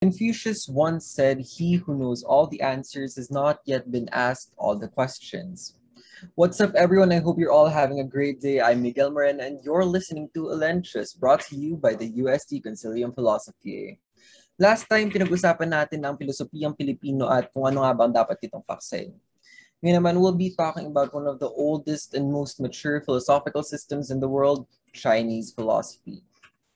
Confucius once said, He who knows all the answers has not yet been asked all the questions. What's up, everyone? I hope you're all having a great day. I'm Miguel Morena, and you're listening to Elentious, brought to you by the UST Concilium Philosophy. Last time, pinag-usapan natin ang pilosopiyang Pilipino at kung ano nga ba ang dapat itong. Ngayon naman, we'll be talking about one of the oldest and most mature philosophical systems in the world, Chinese philosophy.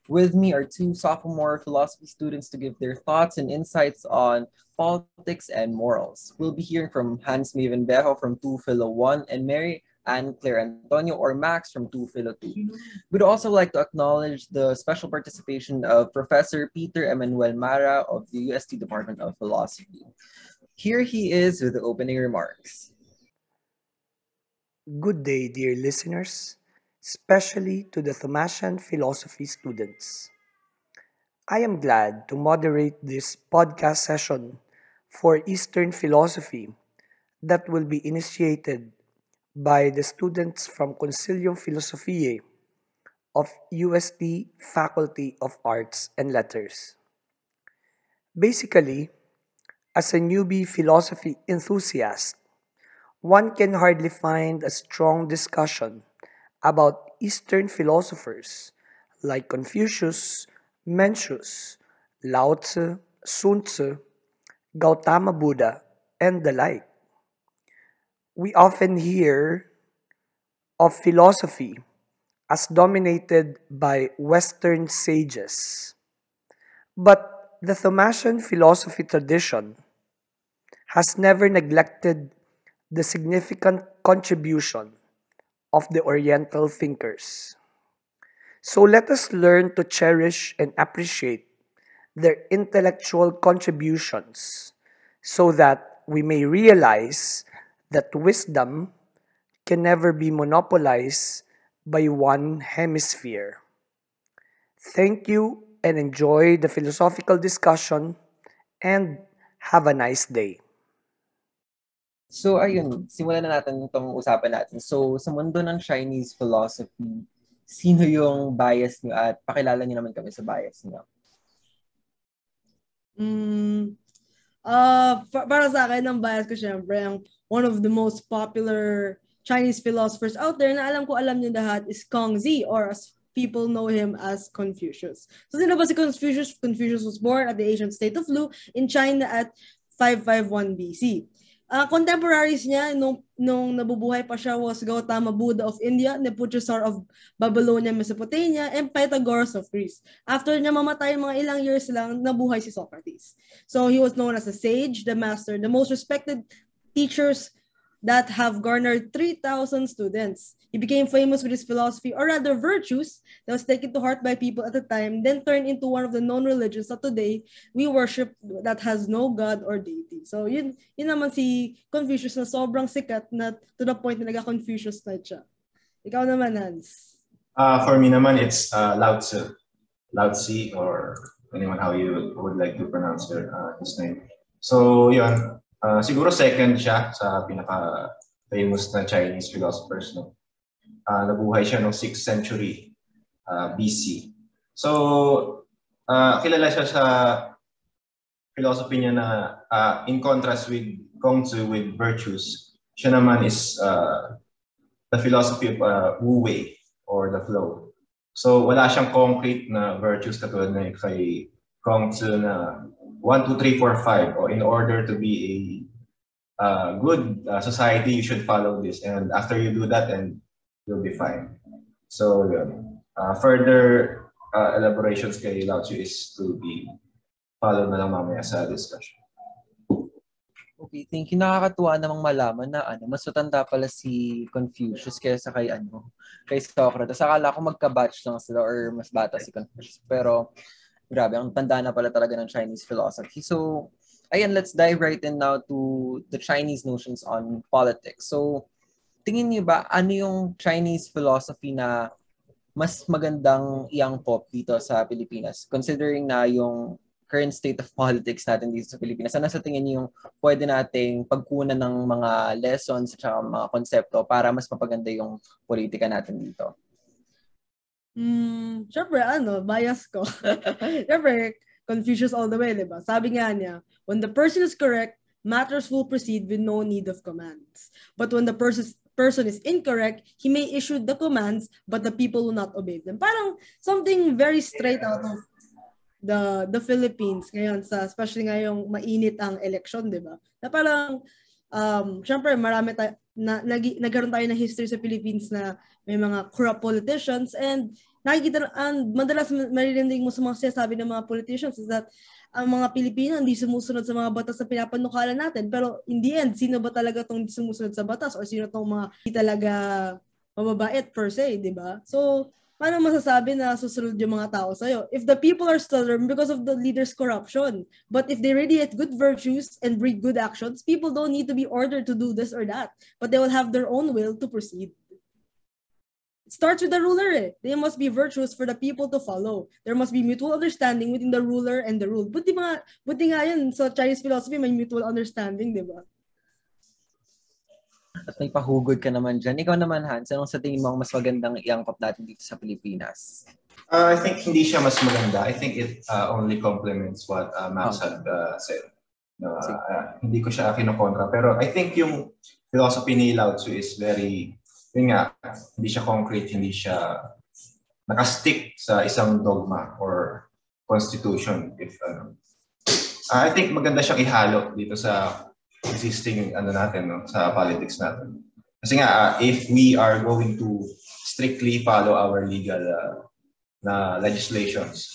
With me are two sophomore philosophy students to give their thoughts and insights on politics and morals. We'll be hearing from Hans Maven Bejo from 2 Philo 1 and Mary and Claire Antonio or Max from 2 Philo 2. We'd also like to acknowledge the special participation of Professor Peter Emmanuel Mara of the UST Department of Philosophy. Here he is with the opening remarks. Good day, dear listeners especially to the Thomasian philosophy students. I am glad to moderate this podcast session for Eastern philosophy that will be initiated by the students from Concilium Philosophiae of UST Faculty of Arts and Letters. Basically, as a newbie philosophy enthusiast, one can hardly find a strong discussion about Eastern philosophers like Confucius, Mencius, Lao Tzu, Sun Tzu, Gautama Buddha, and the like. We often hear of philosophy as dominated by Western sages. But the Thomasian philosophy tradition has never neglected the significant contribution of the Oriental thinkers. So let us learn to cherish and appreciate their intellectual contributions so that we may realize that wisdom can never be monopolized by one hemisphere. Thank you and enjoy the philosophical discussion and have a nice day. So ayun, simulan na natin itong usapan natin. So sa mundo ng Chinese philosophy, sino yung bias niyo at pakilala niyo naman kami sa bias niyo? Mm, uh, para sa akin, ang bias ko syempre, ang one of the most popular Chinese philosophers out there na alam ko alam niyo lahat is Kongzi or as people know him as Confucius. So sino ba si Confucius? Confucius was born at the ancient state of Lu in China at 551 BC uh, contemporaries niya nung, nung nabubuhay pa siya was Gautama Buddha of India, Nebuchadnezzar of Babylonia, Mesopotamia, and Pythagoras of Greece. After niya mamatay mga ilang years lang, nabuhay si Socrates. So he was known as a sage, the master, the most respected teachers that have garnered 3,000 students. He became famous with his philosophy, or rather virtues, that was taken to heart by people at the time, then turned into one of the known religions that today we worship that has no God or deity. So yun, yun naman si Confucius na sobrang sikat na to the point na nagka-Confucius na siya. Ikaw naman, Hans. Uh, for me naman, it's uh, Lao Tzu. Lao Tzu or anyone how you would like to pronounce your, uh, his name. So yun, Uh, siguro second siya sa pinaka-famous na Chinese philosophers. No? Uh, nabuhay siya noong 6th century uh, ah, BC. So, uh, kilala siya sa philosophy niya na uh, in contrast with Kongzi with virtues, siya naman is uh, the philosophy of uh, Wu Wei or the flow. So, wala siyang concrete na virtues katulad na kay Kongzi na 1, 2, 3, 4, 5. Or in order to be a uh, good uh, society, you should follow this. And after you do that, then you'll be fine. So uh, further uh, elaborations kay Lao Tzu is to be followed na lang mamaya sa discussion. Okay, thank you. Nakakatuwa namang malaman na ano, mas matanda pala si Confucius kaysa kay ano, kay Socrates. Akala ko magka-batch lang sila or mas bata si Confucius. Pero Grabe, ang tanda na pala talaga ng Chinese philosophy. So, ayan, let's dive right in now to the Chinese notions on politics. So, tingin niyo ba, ano yung Chinese philosophy na mas magandang iyang pop dito sa Pilipinas? Considering na yung current state of politics natin dito sa Pilipinas, ano sa tingin niyo yung pwede nating pagkunan ng mga lessons at mga konsepto para mas mapaganda yung politika natin dito? Hmm, syempre ano, bias ko. syempre, Confucius all the way, di ba? Sabi nga niya, when the person is correct, matters will proceed with no need of commands. But when the person person is incorrect, he may issue the commands, but the people will not obey them. Parang something very straight out of the the Philippines ngayon sa especially ngayong mainit ang election, 'di ba? Na parang um syempre marami tayo na, nag, nagkaroon tayo ng history sa Philippines na may mga corrupt politicians and nakikita and madalas maririnig mo sa mga sinasabi ng mga politicians is that ang mga Pilipino hindi sumusunod sa mga batas na pinapanukalan natin. Pero in the end, sino ba talaga tong sumusunod sa batas or sino tong mga hindi talaga mababait per se, di ba? So, paano masasabi na susunod yung mga tao sa'yo? If the people are stubborn because of the leader's corruption, but if they radiate good virtues and breed good actions, people don't need to be ordered to do this or that, but they will have their own will to proceed starts with the ruler eh. They must be virtuous for the people to follow. There must be mutual understanding within the ruler and the ruled. Buti, mga, buti nga yan sa Chinese philosophy, may mutual understanding, di ba? At may pahugod ka naman dyan. Ikaw naman, Hans, anong sa tingin mo ang mas magandang iangkop natin dito sa Pilipinas? Uh, I think hindi siya mas maganda. I think it uh, only complements what uh, Max okay. had uh, said. No, uh, uh, hindi ko siya kinokontra. Pero I think yung philosophy ni Lao Tzu is very yun nga, hindi siya concrete, hindi siya nakastick sa isang dogma or constitution. If ano. Uh, I think maganda siyang ihalo dito sa existing ano natin no, sa politics natin. Kasi nga uh, if we are going to strictly follow our legal uh, na legislations,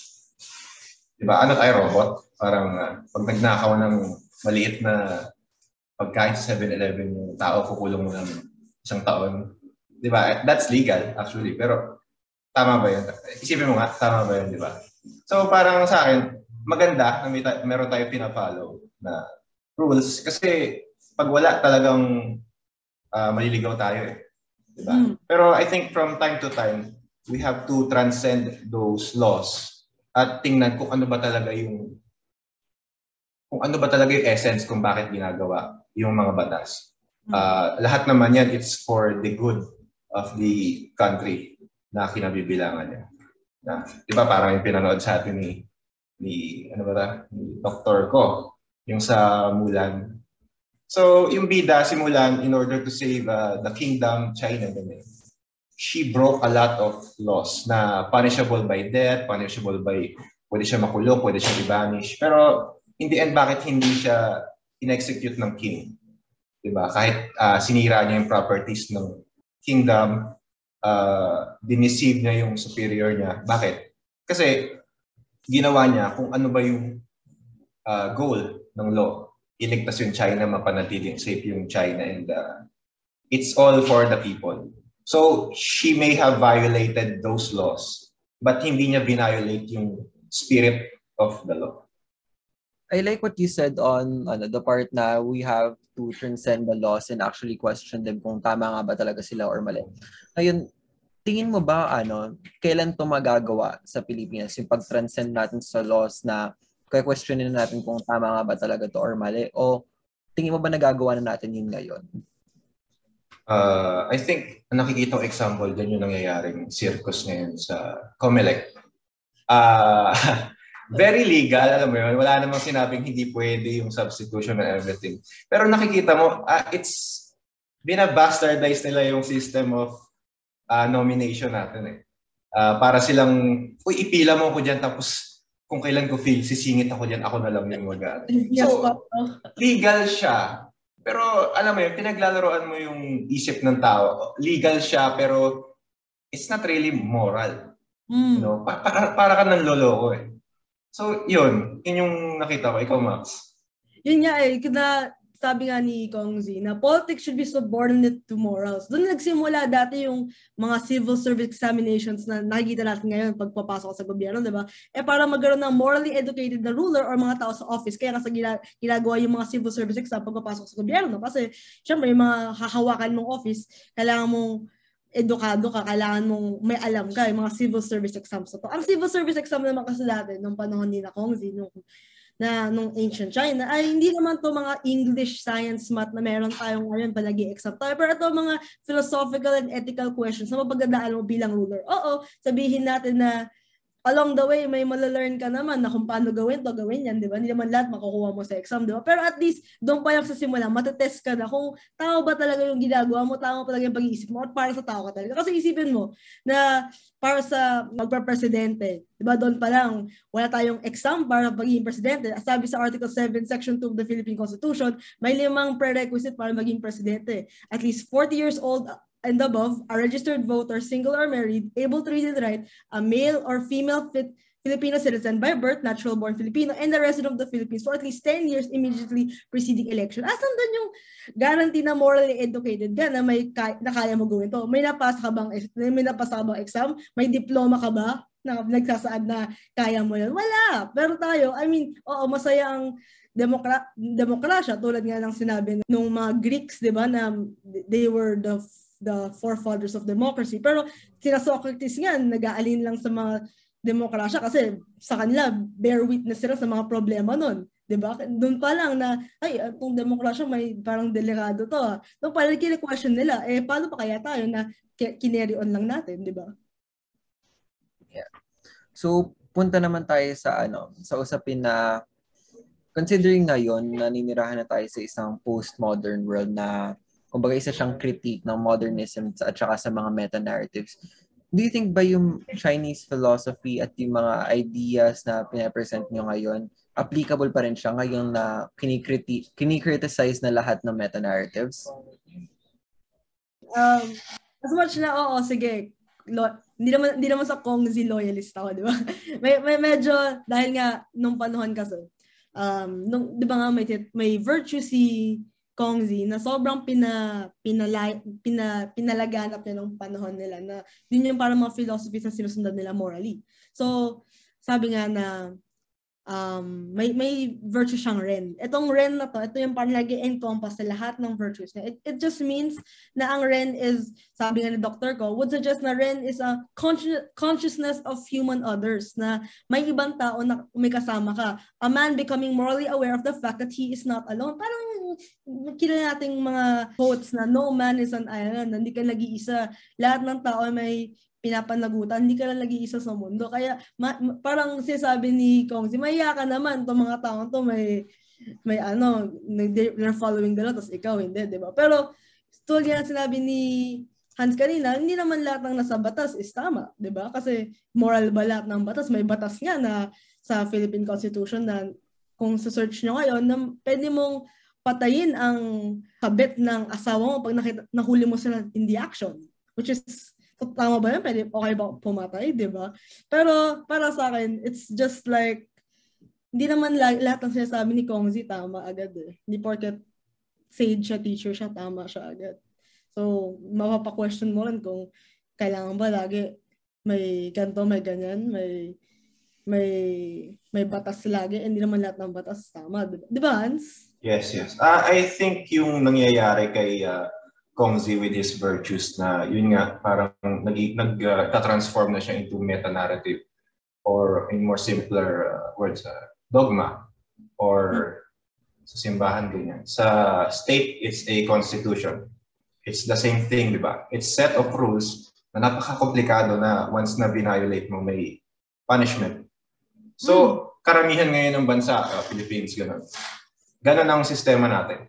'di ba? Ano tayo robot? Parang uh, pag nagnakaw ng maliit na pagkain sa 7-Eleven yung tao kukulong mo ng isang taon 'di ba? That's legal actually, pero tama ba 'yun? Isipin mo nga, tama ba 'yun, 'di ba? So parang sa akin, maganda na may ta- meron tayo pina-follow na rules kasi pag wala talagang uh, maliligaw tayo eh. 'Di ba? Mm. Pero I think from time to time, we have to transcend those laws at tingnan kung ano ba talaga yung kung ano ba talaga yung essence kung bakit ginagawa yung mga batas. Uh, lahat naman yan, it's for the good of the country na kinabibilangan niya. Na, di ba parang yung pinanood sa atin ni, ni ano ba ta, ni doktor ko, yung sa Mulan. So, yung bida si Mulan, in order to save uh, the kingdom, China, ganyan, she broke a lot of laws na punishable by death, punishable by, pwede siya makulong, pwede siya i-banish. Pero, in the end, bakit hindi siya in-execute ng king? Diba? Kahit uh, sinira niya yung properties ng kingdom, uh, diniceive niya yung superior niya. Bakit? Kasi ginawa niya kung ano ba yung uh, goal ng law. Iligtas yung China, mapanatiling safe yung China and uh, it's all for the people. So she may have violated those laws, but hindi niya violate yung spirit of the law. I like what you said on ano, the part na we have to transcend the laws and actually question them kung tama nga ba talaga sila or mali. Ngayon, tingin mo ba ano, kailan to magagawa sa Pilipinas yung pag-transcend natin sa laws na kaya questionin natin kung tama nga ba talaga to or mali o tingin mo ba nagagawa na natin yun ngayon? Uh, I think nakikita ko example dyan yung nangyayaring circus ngayon sa COMELEC. Uh, very legal, alam mo yun. Wala namang sinabing hindi pwede yung substitution and everything. Pero nakikita mo, uh, it's binabastardize nila yung system of uh, nomination natin eh. Uh, para silang, uy, ipila mo ko dyan tapos kung kailan ko feel, sisingit ako dyan, ako na lang yung mag So, legal siya. Pero alam mo yun, pinaglalaroan mo yung isip ng tao. Legal siya, pero it's not really moral. Mm. You know, pa- para, para ka nang loloko eh. So, yun. Yun yung nakita ko. Ikaw, Max. Yun nga eh. Na, sabi nga ni Kong Z, na politics should be subordinate to morals. Doon nagsimula dati yung mga civil service examinations na nakikita natin ngayon pagpapasok sa gobyerno, di ba? Eh para magkaroon ng morally educated na ruler or mga tao sa office. Kaya kasi ginagawa yung mga civil service exam pagpapasok sa gobyerno. Kasi syempre yung mga hahawakan mong office, kailangan mong edukado ka, kailangan mong may alam ka, yung mga civil service exams to. Ang civil service exam naman kasi dati, nung panahon ni na Kongzi, nung, na, nung ancient China, ay hindi naman to mga English, science, math na meron tayong ngayon palagi exam tayo. Pero ito mga philosophical and ethical questions na mapagdadaan mo bilang ruler. Oo, sabihin natin na along the way, may malalearn ka naman na kung paano gawin to, gawin yan, di ba? Hindi naman lahat makukuha mo sa exam, di ba? Pero at least, doon pa lang sa simula, matetest ka na kung tao ba talaga yung ginagawa mo, tao ba talaga yung pag-iisip mo, at para sa tao ka talaga. Kasi isipin mo, na para sa magpa-presidente, di ba? Doon pa lang, wala tayong exam para maging presidente. Sabi sa Article 7, Section 2 of the Philippine Constitution, may limang prerequisite para maging presidente. At least 40 years old and above, a registered voter, single or married, able to read and write, a male or female fit Filipino citizen by birth, natural born Filipino, and a resident of the Philippines for at least 10 years immediately preceding election. Asan doon yung guarantee na morally educated ka na may kaya, na kaya mo gawin to? May napasa ka bang, may napasa ka bang exam? May diploma ka ba na nagsasaad na kaya mo yun? Wala. Pero tayo, I mean, oo, masaya ang demokra demokrasya tulad nga ng sinabi ng mga Greeks, 'di ba, na they were the the forefathers of democracy. Pero sina Socrates nga, nag-aalin lang sa mga demokrasya kasi sa kanila, bear witness sila sa mga problema nun. 'di ba? Doon pa lang na ay itong demokrasya may parang delikado to. Ah. Doon pa lang kine-question nila, eh paano pa kaya tayo na kineri on lang natin, 'di ba? Yeah. So punta naman tayo sa ano, sa usapin na considering ngayon naninirahan na tayo sa isang postmodern world na kumbaga isa siyang critique ng modernism at saka sa mga meta-narratives. Do you think ba yung Chinese philosophy at yung mga ideas na pinapresent nyo ngayon, applicable pa rin siya ngayon na kinikriti- kinikriticize na lahat ng meta-narratives? Um, as much na, oo, sige, lo, hindi naman hindi naman sa Kongzi loyalist ako, di ba? may, may medyo dahil nga nung panahon kasi um nung 'di ba nga may may virtue si Kongzi na sobrang pina, pinala, pina, pinalaganap niya nung panahon nila na yun yung parang mga philosophies na sinusundan nila morally. So, sabi nga na um, may, may virtue siyang Ren. Itong Ren na to, ito yung parang nag-encompass sa lahat ng virtues niya. It, it just means na ang Ren is, sabi nga ni Dr. Ko, would suggest na Ren is a consci- consciousness of human others, na may ibang tao na may kasama ka. A man becoming morally aware of the fact that he is not alone. Parang kilala nating mga quotes na no man is an island, hindi ka nag-iisa. Lahat ng tao may pinapanagutan, hindi ka lang nag-iisa sa mundo. Kaya ma- parang sinasabi ni Kongzi, maya ka naman itong mga tao to may may ano, they're following the law, tapos ikaw hindi, di ba? Pero tulad nga sinabi ni Hans kanina, hindi naman lahat ng nasa batas is tama, di ba? Kasi moral ba lahat ng batas? May batas nga na sa Philippine Constitution na kung search nyo ngayon, na pwede mong patayin ang kabit ng asawa mo pag nakita, nahuli mo sila in the action. Which is tama ba yan? Pwede, okay ba pumatay, di ba? Pero para sa akin, it's just like, hindi naman lahat, ng sinasabi ni Kongzi tama agad eh. Hindi porket sage siya, teacher siya, tama siya agad. So, mapapa-question mo rin kung kailangan ba lagi may ganto, may ganyan, may may may batas lagi, hindi naman lahat ng batas tama. Di ba, Hans? Yes, yes. Uh, I think yung nangyayari kay uh, Kongzi with his virtues na yun nga parang nag, nag-transform uh, na siya into meta-narrative or in more simpler uh, words, uh, dogma or sa simbahan ganyan. Sa state, it's a constitution. It's the same thing, di ba? It's set of rules na napaka-komplikado na once na violate mo may punishment. So, hmm. karamihan ngayon ng bansa, uh, Philippines, gano'n. Ganon ang sistema natin.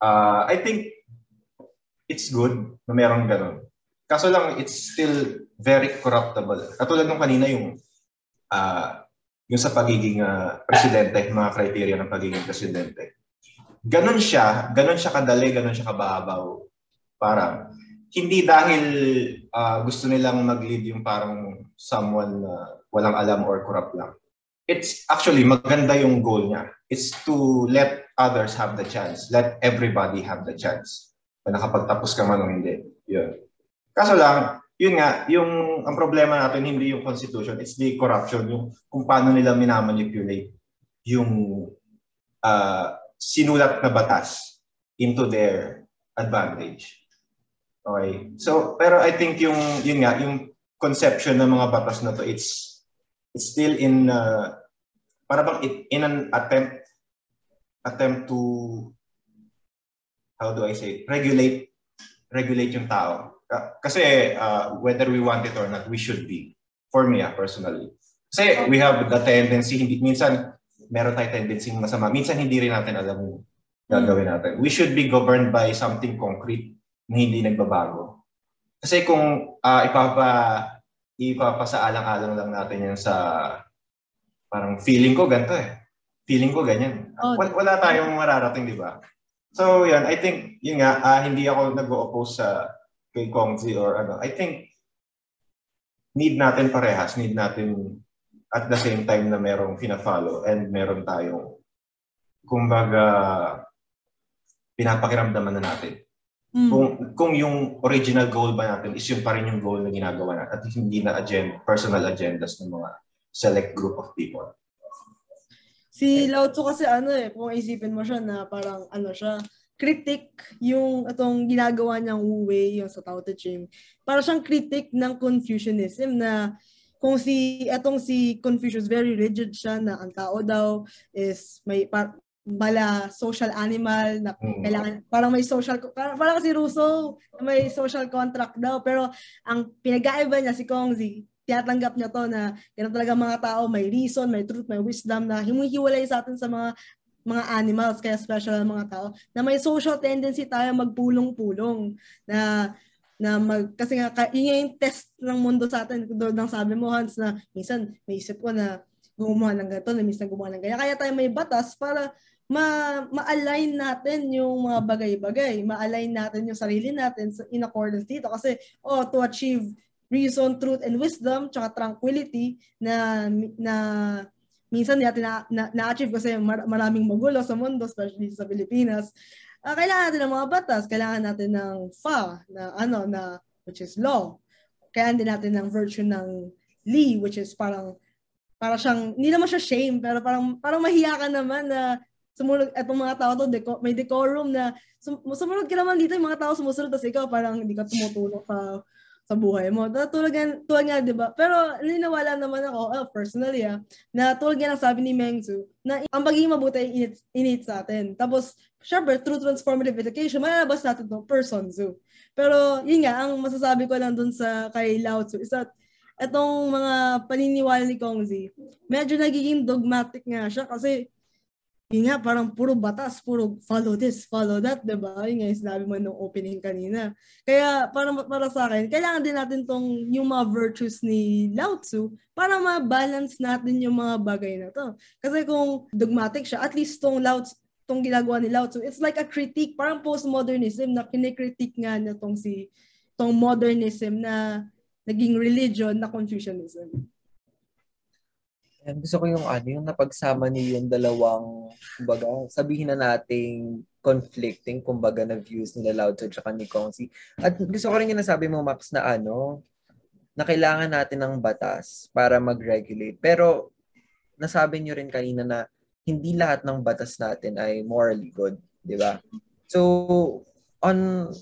Uh, I think it's good na meron ganun. Kaso lang, it's still very corruptible. Katulad nung kanina yung uh, yung sa pagiging uh, presidente, mga criteria ng pagiging presidente. Ganon siya, ganon siya kadali, ganon siya kababaw. Parang, hindi dahil uh, gusto nilang mag-lead yung parang someone na walang alam or corrupt lang. It's actually maganda yung goal niya. It's to let others have the chance. Let everybody have the chance na nakapagtapos ka man o hindi. Yun. Kaso lang, yun nga, yung ang problema natin hindi yung constitution, it's the corruption, yung kung paano nila minamanipulate yung uh, sinulat na batas into their advantage. Okay. So, pero I think yung yun nga, yung conception ng mga batas na to, it's it's still in uh, para bang it, in an attempt attempt to how do I say, regulate regulate yung tao. Kasi uh, whether we want it or not, we should be For me, ah, personally. Kasi we have the tendency, hindi, minsan, meron tayo tendency masama. Minsan, hindi rin natin alam yung gagawin natin. We should be governed by something concrete na hindi nagbabago. Kasi kung uh, ipapa, ipapasaalang-alang lang natin yan sa parang feeling ko ganito eh. Feeling ko ganyan. Oh. Wala, wala tayong mararating, di ba? So, yan. I think, yun nga, uh, hindi ako nag-oppose sa kay Kongzi or ano. I think need natin parehas, need natin at the same time na merong fina-follow and meron tayong kumbaga pinapakiramdaman na natin. Mm. Kung kung yung original goal ba natin is yung pa rin yung goal na ginagawa natin at hindi na agenda, personal agendas ng mga select group of people. Si Lao Tzu kasi ano eh, kung isipin mo siya na parang ano siya, critic yung itong ginagawa niyang Wu Wei, yung sa Tao Te Ching. Para siyang critic ng Confucianism na kung si etong si Confucius very rigid siya na ang tao daw is may par, bala social animal na mm. kailangan parang may social parang, parang si Russo may social contract daw pero ang pinag-aiba niya si Kongzi tinatanggap niya to na ganun talaga mga tao may reason, may truth, may wisdom na humuhiwalay sa atin sa mga mga animals, kaya special ang mga tao, na may social tendency tayo magpulong-pulong na na mag, kasi nga, yun yung test ng mundo sa atin. Doon ang sabi mo, Hans, na minsan may isip ko na gumawa ng ganito, na minsan gumawa ng ganyan. Kaya tayo may batas para ma ma-align natin yung mga bagay-bagay, ma-align natin yung sarili natin in accordance dito kasi oh to achieve reason, truth and wisdom tsaka tranquility na na minsan natin na, na, na-achieve kasi mar- maraming magulo sa mundo, especially sa Pilipinas. Uh, kailangan natin ng mga batas, kailangan natin ng FA, na ano, na, which is law. Kailangan din natin ng virtue ng Li, which is parang, para siyang, hindi naman siya shame, pero parang, parang mahiya ka naman na sumunod, etong mga tao to, deco, may decorum na, sum, sumunod ka naman dito, yung mga tao sumusunod, tapos ikaw parang hindi ka tumutulong sa sa buhay mo. Tulad tulad nga, di ba? Pero naniniwala naman ako, oh, personally ah, na tulad nga ng sabi ni Mengzu, na ang pagiging mabuti ay init, init sa atin. Tapos, syempre, through transformative education, malalabas natin to person zoo. Pero, yun nga, ang masasabi ko lang dun sa kay Lao Tzu is that itong mga paniniwala ni Kongzi, medyo nagiging dogmatic nga siya kasi yun nga, parang puro batas, puro follow this, follow that, di ba? Yun nga yung sinabi mo nung opening kanina. Kaya para, para sa akin, kailangan din natin tong yung mga virtues ni Lao Tzu para ma-balance natin yung mga bagay na to. Kasi kung dogmatic siya, at least tong Lao Tzu, tong ginagawa ni Lao Tzu, it's like a critique, parang postmodernism na kinikritik nga niya tong si tong modernism na naging religion na Confucianism. And gusto ko yung ano, yung napagsama niyo yung dalawang, kumbaga, sabihin na nating conflicting, kumbaga, na views ni Lao Tzu at ni Kongsi. At gusto ko rin yung nasabi mo, Max, na ano, na kailangan natin ng batas para mag-regulate. Pero, nasabi niyo rin kanina na hindi lahat ng batas natin ay morally good, di ba? So, on,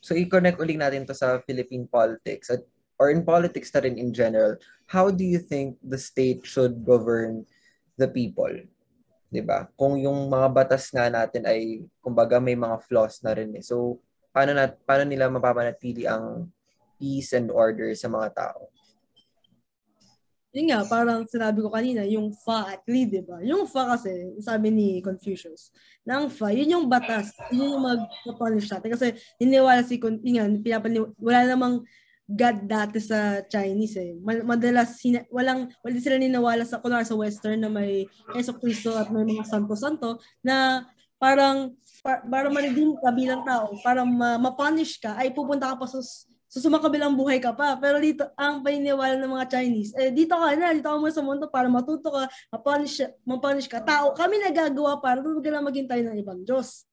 so i-connect ulit natin to sa Philippine politics at or in politics na rin in general, how do you think the state should govern the people? 'Di ba? Kung yung mga batas nga natin ay kumbaga may mga flaws na rin eh. So paano na paano nila mapapanatili ang peace and order sa mga tao? Yun nga, parang sinabi ko kanina, yung fa at li, di ba? Yung fa kasi, sabi ni Confucius, na ang fa, yun yung batas, yun yung mag-punish natin. Kasi niniwala si, yun nga, wala namang God dati sa Chinese eh. Madalas sina, walang wala sila ninawala sa kunwari sa western na may Yeso Cristo at may mga santo-santo na parang para, ma-redeem ka bilang tao, para ma- ma-punish ka ay pupunta ka pa sa sa sumakabilang buhay ka pa. Pero dito, ang paniniwala ng mga Chinese, eh, dito ka na, dito ka muna sa mundo para matuto ka, ma-punish, ma-punish ka. Tao, kami nagagawa para huwag ka na maghintay ng ibang Diyos.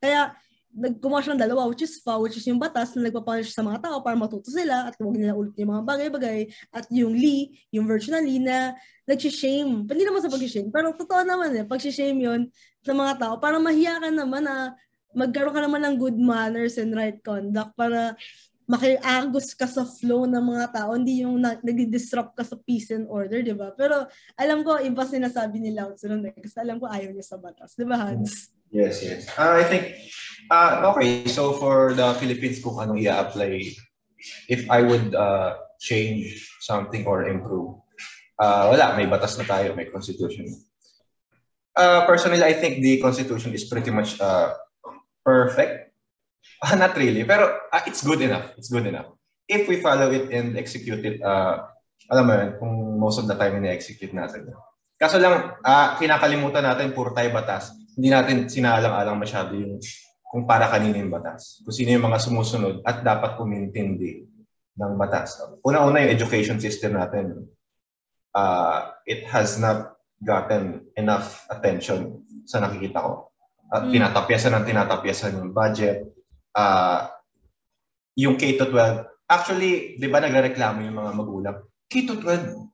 Kaya, nagkumawa siya ng dalawa, which is FA, which is yung batas na nagpapunish sa mga tao para matuto sila at huwag nila ulit yung mga bagay-bagay. At yung Lee, yung Lee na nag-shame. Hindi naman sa pag-shame, pero totoo naman eh, pag-shame yun sa mga tao para mahiya ka naman na magkaroon ka naman ng good manners and right conduct para makiagos ka sa flow ng mga tao, hindi yung na, nag-disrupt ka sa peace and order, di ba? Pero alam ko, iba sinasabi ni Lao Tzu kasi alam ko ayaw niya sa batas, di ba Hans? Yes, yes. Uh, I think, uh, okay, so for the Philippines, kung ano i-apply, if I would uh, change something or improve. Uh, wala, may batas na tayo, may constitution. Uh, personally, I think the constitution is pretty much uh, perfect. Not really, pero uh, it's good enough. It's good enough. If we follow it and execute it, uh, alam mo yun, kung most of the time ina-execute natin. Kaso lang, uh, kinakalimutan natin, puro tayo batas. Hindi natin sinaalang-alang masyado yung kung para kanino yung batas. Kung sino yung mga sumusunod at dapat kumintindi ng batas. Una-una yung education system natin. Uh, it has not gotten enough attention sa nakikita ko. At mm. tinatapyasan ng tinatapyasan yung budget. Uh, yung K-12, actually, di ba nagreklamo yung mga magulang? K-12,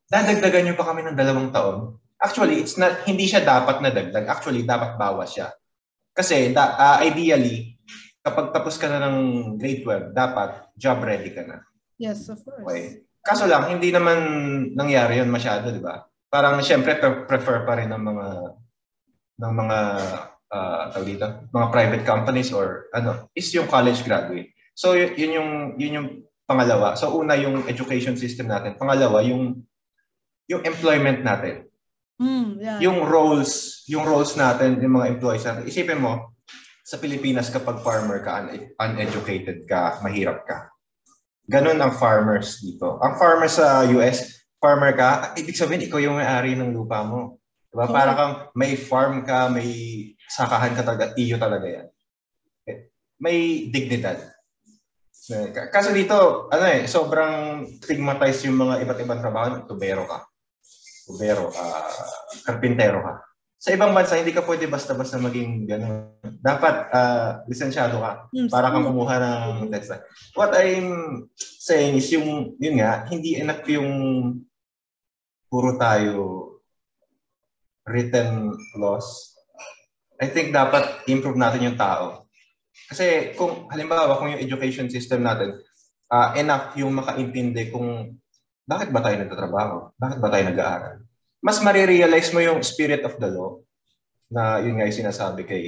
dadagdagan nyo pa kami ng dalawang taon. Actually, it's not, hindi siya dapat na dagdag. Actually, dapat bawas siya. Kasi, da, uh, ideally, kapag tapos ka na ng grade 12, dapat job ready ka na. Yes, of course. Okay. Kaso lang, hindi naman nangyari yun masyado, di ba? Parang siyempre prefer pa rin ng mga ng mga uh, dito, mga private companies or ano, is yung college graduate. So yun, yun yung yun yung pangalawa. So una yung education system natin. Pangalawa yung yung employment natin. Mm, yeah. Yung roles, yung roles natin, yung mga employees natin. Isipin mo, sa Pilipinas kapag farmer ka, un- uneducated ka, mahirap ka. Ganon ang farmers dito. Ang farmer sa US, farmer ka, ibig sabihin, ikaw yung may-ari ng lupa mo. Diba? Okay. Para kang may farm ka, may sakahan ka talaga, iyo talaga yan. Eh, may dignidad. Kasi dito, ano eh, sobrang stigmatized yung mga iba't ibang trabaho. Tubero ka. Tubero, uh, karpintero ka. Sa ibang bansa, hindi ka pwede basta-basta maging gano'n. Dapat uh, lisensyado ka para kang kumuha ng test. What I'm saying is yung, yun nga, hindi enough yung puro tayo written laws. I think dapat improve natin yung tao. Kasi kung halimbawa kung yung education system natin uh, enough yung makaintindi kung bakit ba tayo nagtatrabaho? Bakit ba tayo nag-aaral? Mas marirealize mo yung spirit of the law na yun nga yung sinasabi kay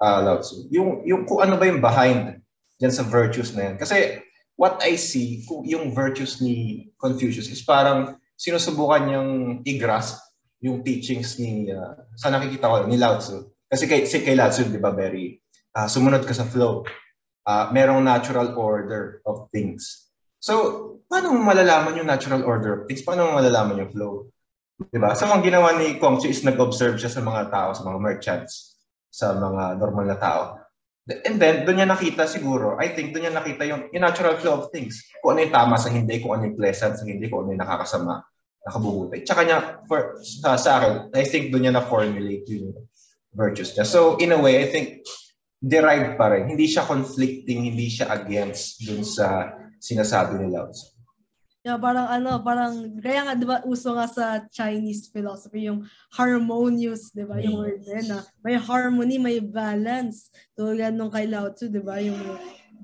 uh, Lao Tzu. Yung, yung kung ano ba yung behind dyan sa virtues na yan. Kasi what I see, kung yung virtues ni Confucius is parang sinusubukan niyang i-grasp yung teachings ni, uh, sa nakikita ko, ni Lao Tzu. Kasi kay, si kay Lao Tzu, di ba, very, uh, sumunod ka sa flow. Uh, merong natural order of things. So, paano malalaman yung natural order of things? Paano malalaman yung flow? Di ba? So, ang ginawa ni Kongchi is nag-observe siya sa mga tao, sa mga merchants, sa mga normal na tao. And then, doon niya nakita siguro, I think doon niya nakita yung, yung natural flow of things. Kung ano yung tama sa hindi, kung ano yung pleasant sa hindi, kung ano yung nakakasama, nakabubuti. Tsaka niya, for, sa, sa akin, I think doon niya na-formulate yung virtues niya. So, in a way, I think, derived pa rin. Hindi siya conflicting, hindi siya against dun sa sinasabi ni Tzu. Yeah, parang ano, parang, kaya nga, di ba, uso nga sa Chinese philosophy, yung harmonious, di ba, yung word na, may harmony, may balance. Yan nung kay Lao Tzu, di ba, yung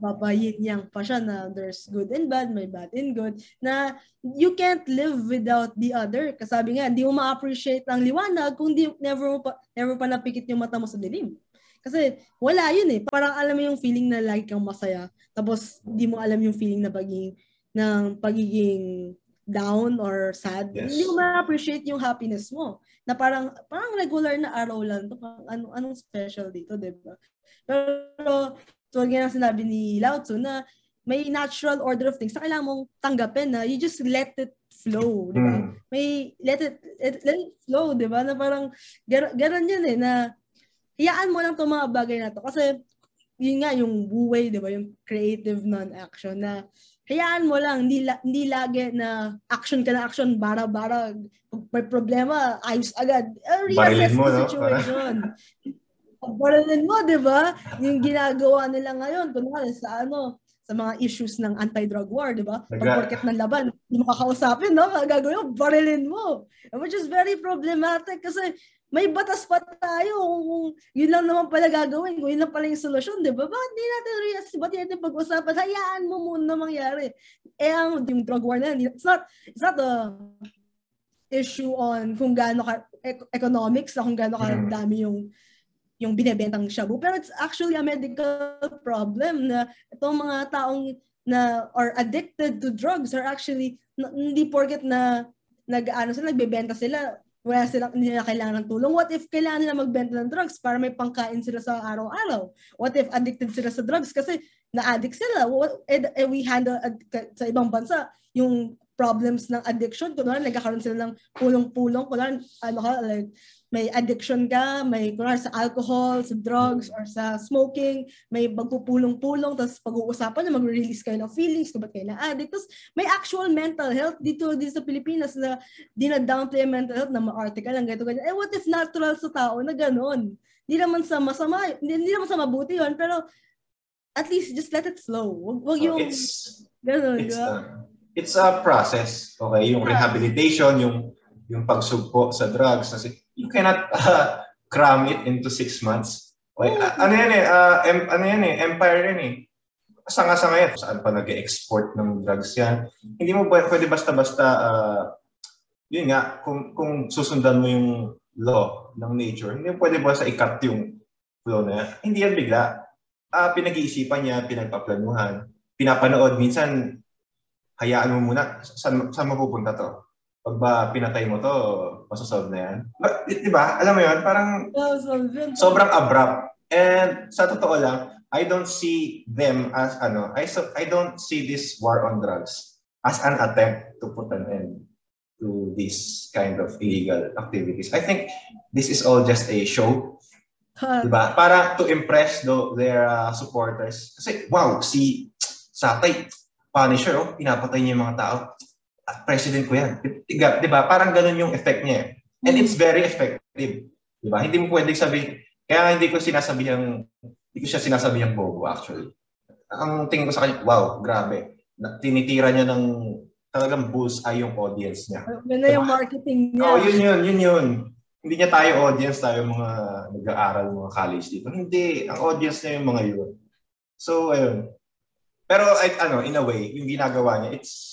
babayin yang pa siya na there's good and bad, may bad and good, na you can't live without the other. Kasabi nga, hindi mo ma-appreciate ang liwanag kung di, never, mo pa, never pa napikit yung mata mo sa dilim. Kasi wala yun eh. Parang alam mo yung feeling na lagi kang masaya, tapos hindi mo alam yung feeling na pagiging ng pagiging down or sad, yes. hindi mo ma-appreciate yung happiness mo. Na parang parang regular na araw lang to, parang ano anong special dito, 'di ba? Pero so yan ang sinabi ni Lao Tzu na may natural order of things na kailangan mong tanggapin na you just let it flow, di ba? Mm. May let it, let, let it flow, di ba? Na parang gar, ganon yun eh, na hiyaan mo lang itong mga bagay na to. Kasi yun nga, yung wei, di ba? Yung creative non-action na hayaan mo lang, hindi, hindi lagi na action ka na action, bara-bara, may problema, ayos agad. Uh, reassess mo, the situation. No? Barilin mo, di ba? Yung ginagawa nila ngayon, kunwari sa ano, sa mga issues ng anti-drug war, di ba? Pag ng laban, hindi mo kakausapin, no? Gagawin mo, barilin mo. Which is very problematic kasi may batas pa tayo kung yun lang naman pala gagawin, kung yun lang pala yung solusyon, di ba? Bakit di natin react, ba't natin pag-usapan? Hayaan mo muna mangyari. Eh, ang yung drug war na yan, it's not, it's not a issue on kung gaano ka, economics, na kung gaano ka mm. dami yung yung binebentang shabu. Pero it's actually a medical problem na itong mga taong na or addicted to drugs are actually hindi porket na nag ano sila nagbebenta sila wala sila hindi nila kailangan ng tulong. What if kailangan nila magbenta ng drugs para may pangkain sila sa araw-araw? What if addicted sila sa drugs kasi na-addict sila? What, eh, eh, we handle ad- sa ibang bansa yung problems ng addiction. Kunwari, nagkakaroon sila ng pulong-pulong. Kunwari, ano ka, like, may addiction ka, may kunwari sa alcohol, sa drugs, or sa smoking, may magpupulong-pulong, tapos pag-uusapan na mag-release kayo ng feelings kung ba't kayo na-addict. Tapos may actual mental health dito, dito sa Pilipinas na dinadownplay ang mental health na ma-article lang ganito, ganyan. Eh, what if natural sa tao na ganun? Hindi naman sa masama, hindi, naman sa mabuti yon pero at least just let it flow. Wag, wag yung it's, ganun, it's, a, it's a process. Okay, yung rehabilitation, yung yung pagsugpo sa drugs kasi you cannot uh, cram it into six months. Okay, uh, ano yan eh, uh, em, ano yan eh, empire yan eh. Sanga-sanga yan. Saan pa nag-export ng drugs yan? Hindi mo pwede basta-basta, uh, yun nga, kung, kung susundan mo yung law ng nature, hindi mo pwede basta i-cut yung flow na yan. Hindi yan bigla. Uh, pinag-iisipan niya, pinagpaplanuhan, pinapanood. Minsan, hayaan mo muna, saan, saan mapupunta to? Pag ba pinatay mo to, masasolve na yan. But, di ba? Alam mo yun, parang sobrang abrupt. And sa totoo lang, I don't see them as ano, I so I don't see this war on drugs as an attempt to put an end to this kind of illegal activities. I think this is all just a show, Ha, 'di ba? Para to impress the, their uh, supporters. Kasi wow, si Satay Punisher, oh, pinapatay niya yung mga tao. Ah, President ko yan. Di ba? Parang ganun yung effect niya. eh. And it's very effective. Di ba? Hindi mo pwedeng sabihin, kaya hindi ko sinasabihang, hindi ko siya sinasabihang bobo actually. Ang tingin ko sa kanya, wow, grabe. Tinitira niya ng talagang bullseye yung audience niya. Yun na yung marketing niya. Oo, oh, yun yun, yun yun. Hindi niya tayo audience, tayo mga nag-aaral, mga college dito. Hindi, ang audience niya yung mga yun. So, ayun. Pero, ay, ano, in a way, yung ginagawa niya, it's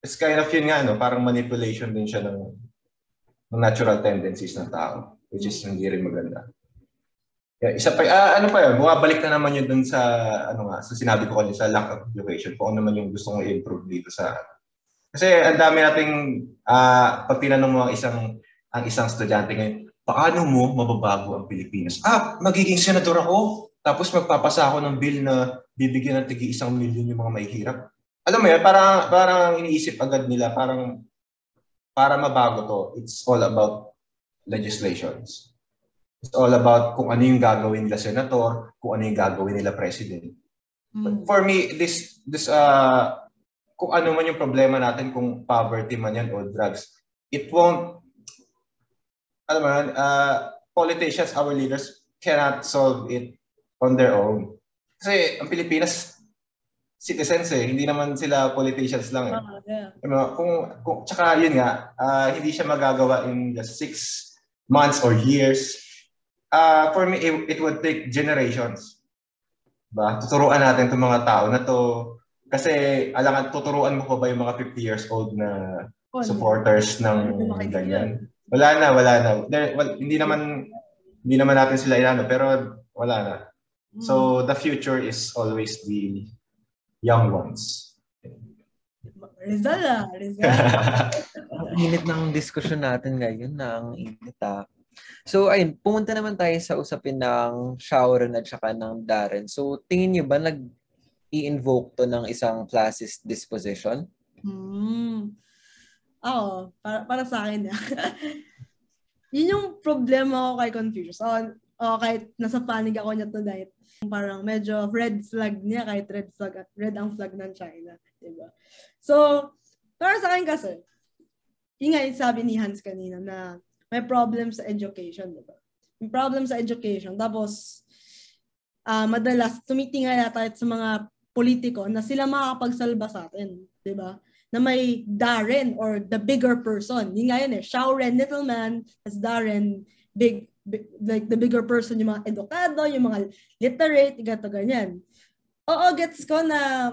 it's kind of yun nga, no? parang manipulation din siya ng, ng natural tendencies ng tao, which is hindi rin maganda. Yeah, isa pa, ah, ano pa yun, bumabalik na naman yun dun sa, ano nga, sa sinabi ko kanina sa lack of education, kung ano naman yung gusto kong i-improve dito sa, kasi ang dami nating, ah, pag tinanong mo ang isang, ang isang estudyante ngayon, paano mo mababago ang Pilipinas? Ah, magiging senador ako, tapos magpapasa ako ng bill na bibigyan ng tigi isang milyon yung mga mahihirap. Alam mo yan, parang, parang iniisip agad nila, parang para mabago to, it's all about legislations. It's all about kung ano yung gagawin nila senator, kung ano yung gagawin nila president. But Mm. for me, this, this, uh, kung ano man yung problema natin, kung poverty man yan o drugs, it won't, alam mo yan, uh, politicians, our leaders, cannot solve it on their own. Kasi ang Pilipinas, citizens eh, hindi naman sila politicians lang eh. Ah, yeah. Ano, kung, kung, tsaka yun nga, ah, hindi siya magagawa in just six months or years. Uh, for me, it, it would take generations. Ba? Tuturuan natin itong mga tao na to. Kasi, alangan, tuturuan mo pa ba yung mga 50 years old na Oh, supporters ng ganyan? Wala na, wala na. There, well, hindi naman, hindi naman natin sila inano, pero wala na. mm. So, the future is always the young ones. Rizal ah, Rizal. Ang init ng diskusyon natin ngayon na ang init ah. So ayun, pumunta naman tayo sa usapin ng Shaoran at saka ng Darren. So tingin niyo ba nag i-invoke to ng isang classist disposition? Hmm. Oo, para, para sa akin. ah. Yun yung problema ko kay Confucius. O, o kahit nasa panig ako niya tonight, parang medyo red flag niya kahit red flag red ang flag ng China, 'di ba? So, para sa akin kasi, yun nga yung sabi ni Hans kanina na may problem sa education, di ba? May problem sa education. Tapos, ah madalas, tumitingala tayo sa mga politiko na sila makakapagsalba sa atin, di ba? Na may Darren or the bigger person. Yun nga yun eh. Shaoren, little man, as Darren, big, like the bigger person, yung mga edukado, yung mga literate, gato ganyan. Oo, gets ko na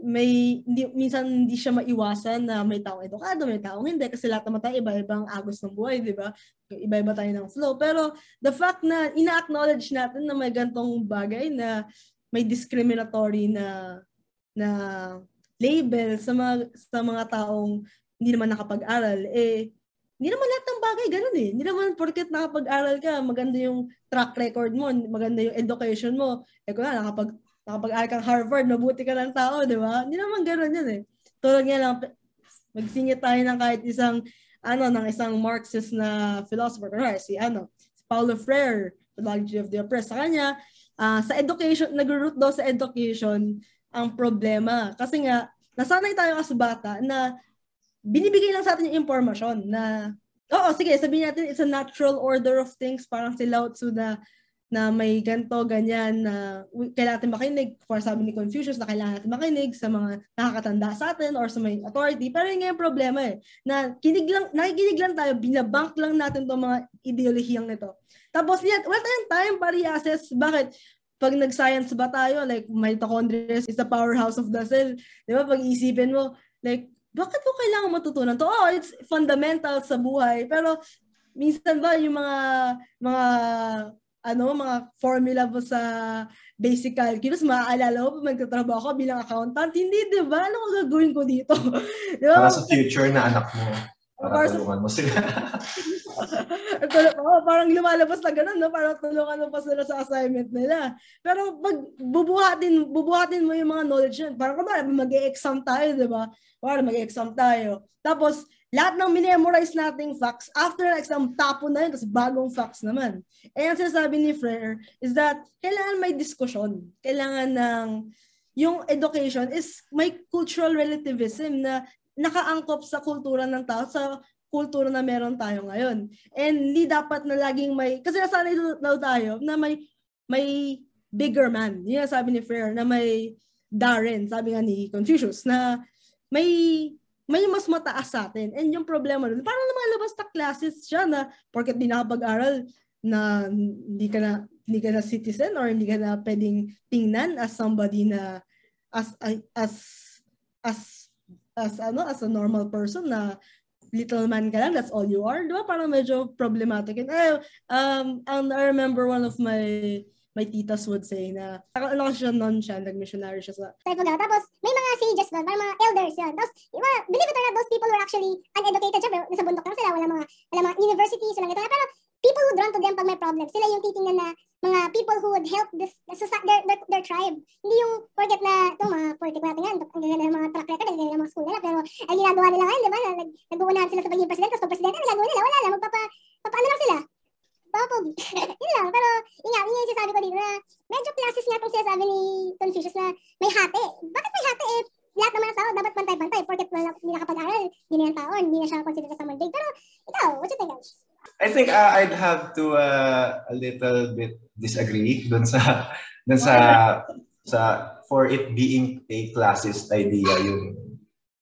may hindi, minsan hindi siya maiwasan na may taong edukado, may taong hindi kasi lahat naman tayo iba-ibang agos ng buhay, di ba? Iba-iba tayo ng flow. Pero the fact na ina-acknowledge natin na may gantong bagay na may discriminatory na na label sa mga sa mga taong hindi naman nakapag-aral eh hindi naman lahat ng bagay ganun eh. Hindi naman porket nakapag-aral ka, maganda yung track record mo, maganda yung education mo. Eh kung na, nakapag, nakapag-aral kang Harvard, mabuti ka ng tao, di ba? Hindi naman ganun yun eh. Tulad nga lang, magsingit tayo ng kahit isang, ano, ng isang Marxist na philosopher, kunwari, si, ano, si Paulo Freire, The Biology of the Oppressed. Sa kanya, uh, sa education, nag-root daw sa education ang problema. Kasi nga, nasanay tayo as bata na binibigay lang sa atin yung impormasyon na, oo, sige, sabihin natin it's a natural order of things, parang si Lao Tzu na, na may ganto, ganyan, na kailangan natin makinig, for sabi ni Confucius, na kailangan natin makinig sa mga nakakatanda sa atin or sa may authority. Pero yun yung problema eh, na kinig lang, nakikinig lang tayo, binabank lang natin itong mga ideolihiyang nito. Tapos yan, wala tayong time para i-assess bakit pag nag-science ba tayo, like mitochondria is the powerhouse of the cell. Di ba? Pag isipin mo, like bakit ko kailangan matutunan to? Oh, it's fundamental sa buhay. Pero minsan ba yung mga mga ano, mga formula mo sa basic calculus, maaalala mo pa magtatrabaho ako bilang accountant? Hindi, di ba? Ano ko gagawin ko dito? di ba? Para sa future na anak mo. Para, para tulungan mo sila. oh, parang lumalabas na ganun, no? Parang tulungan mo pa sila sa assignment nila. Pero pag bubuhatin, bubuhatin mo yung mga knowledge yun, parang kumara, mag-exam tayo, di ba? Parang mag-exam tayo. Tapos, lahat ng minemorize nating facts, after the exam, tapo na yun, tapos bagong facts naman. Eh, ang sinasabi ni Frere is that kailangan may diskusyon. Kailangan ng, yung education is may cultural relativism na nakaangkop sa kultura ng tao, sa kultura na meron tayo ngayon. And hindi dapat na laging may, kasi nasanay daw tayo na may, may bigger man. Yun ang sabi ni Frere, na may Darren, sabi nga ni Confucius, na may may mas mataas sa atin. And yung problema doon, parang lumalabas na classes siya na porket di nakapag-aral na hindi ka na hindi ka na citizen or hindi ka na pwedeng tingnan as somebody na as as as as ano as a normal person na little man ka lang, that's all you are. Di ba? Parang medyo problematic. And, eh, um, and I remember one of my my titas would say na ano siya non siya, nag-missionary siya sa. Tapos may mga sages doon, parang mga elders yun. Tapos iba, believe it or not, those people were actually uneducated. Siyempre, nasa bundok lang sila, wala mga, wala mga universities, wala ito. Pero people who run to them pag may problem, sila yung titingnan na mga people who would help this, their, their, their tribe. Hindi yung forget na ito mga politiko natin yan, ang ganda ng mga track record, ang ganda ng mga school nila, pero ang ginagawa nila ngayon, di ba, nag, nag-uunahan sila sa pagiging presidente, tapos presidente, nagagawa nila, wala lang, magpapa, papaano lang sila, papapogi. yun lang, pero yun nga, yun yung sinasabi ko dito na medyo classes nga itong sinasabi ni Confucius na may hati. Bakit may hati eh? Lahat naman ng tao dapat pantay-pantay. Porket wala, hindi nakapag-aral, hindi na yan taon, hindi na siya considered as big. Pero ikaw, what you think guys? I think uh, I'd have to uh, a little bit disagree dun sa dun sa sa for it being a classist idea yung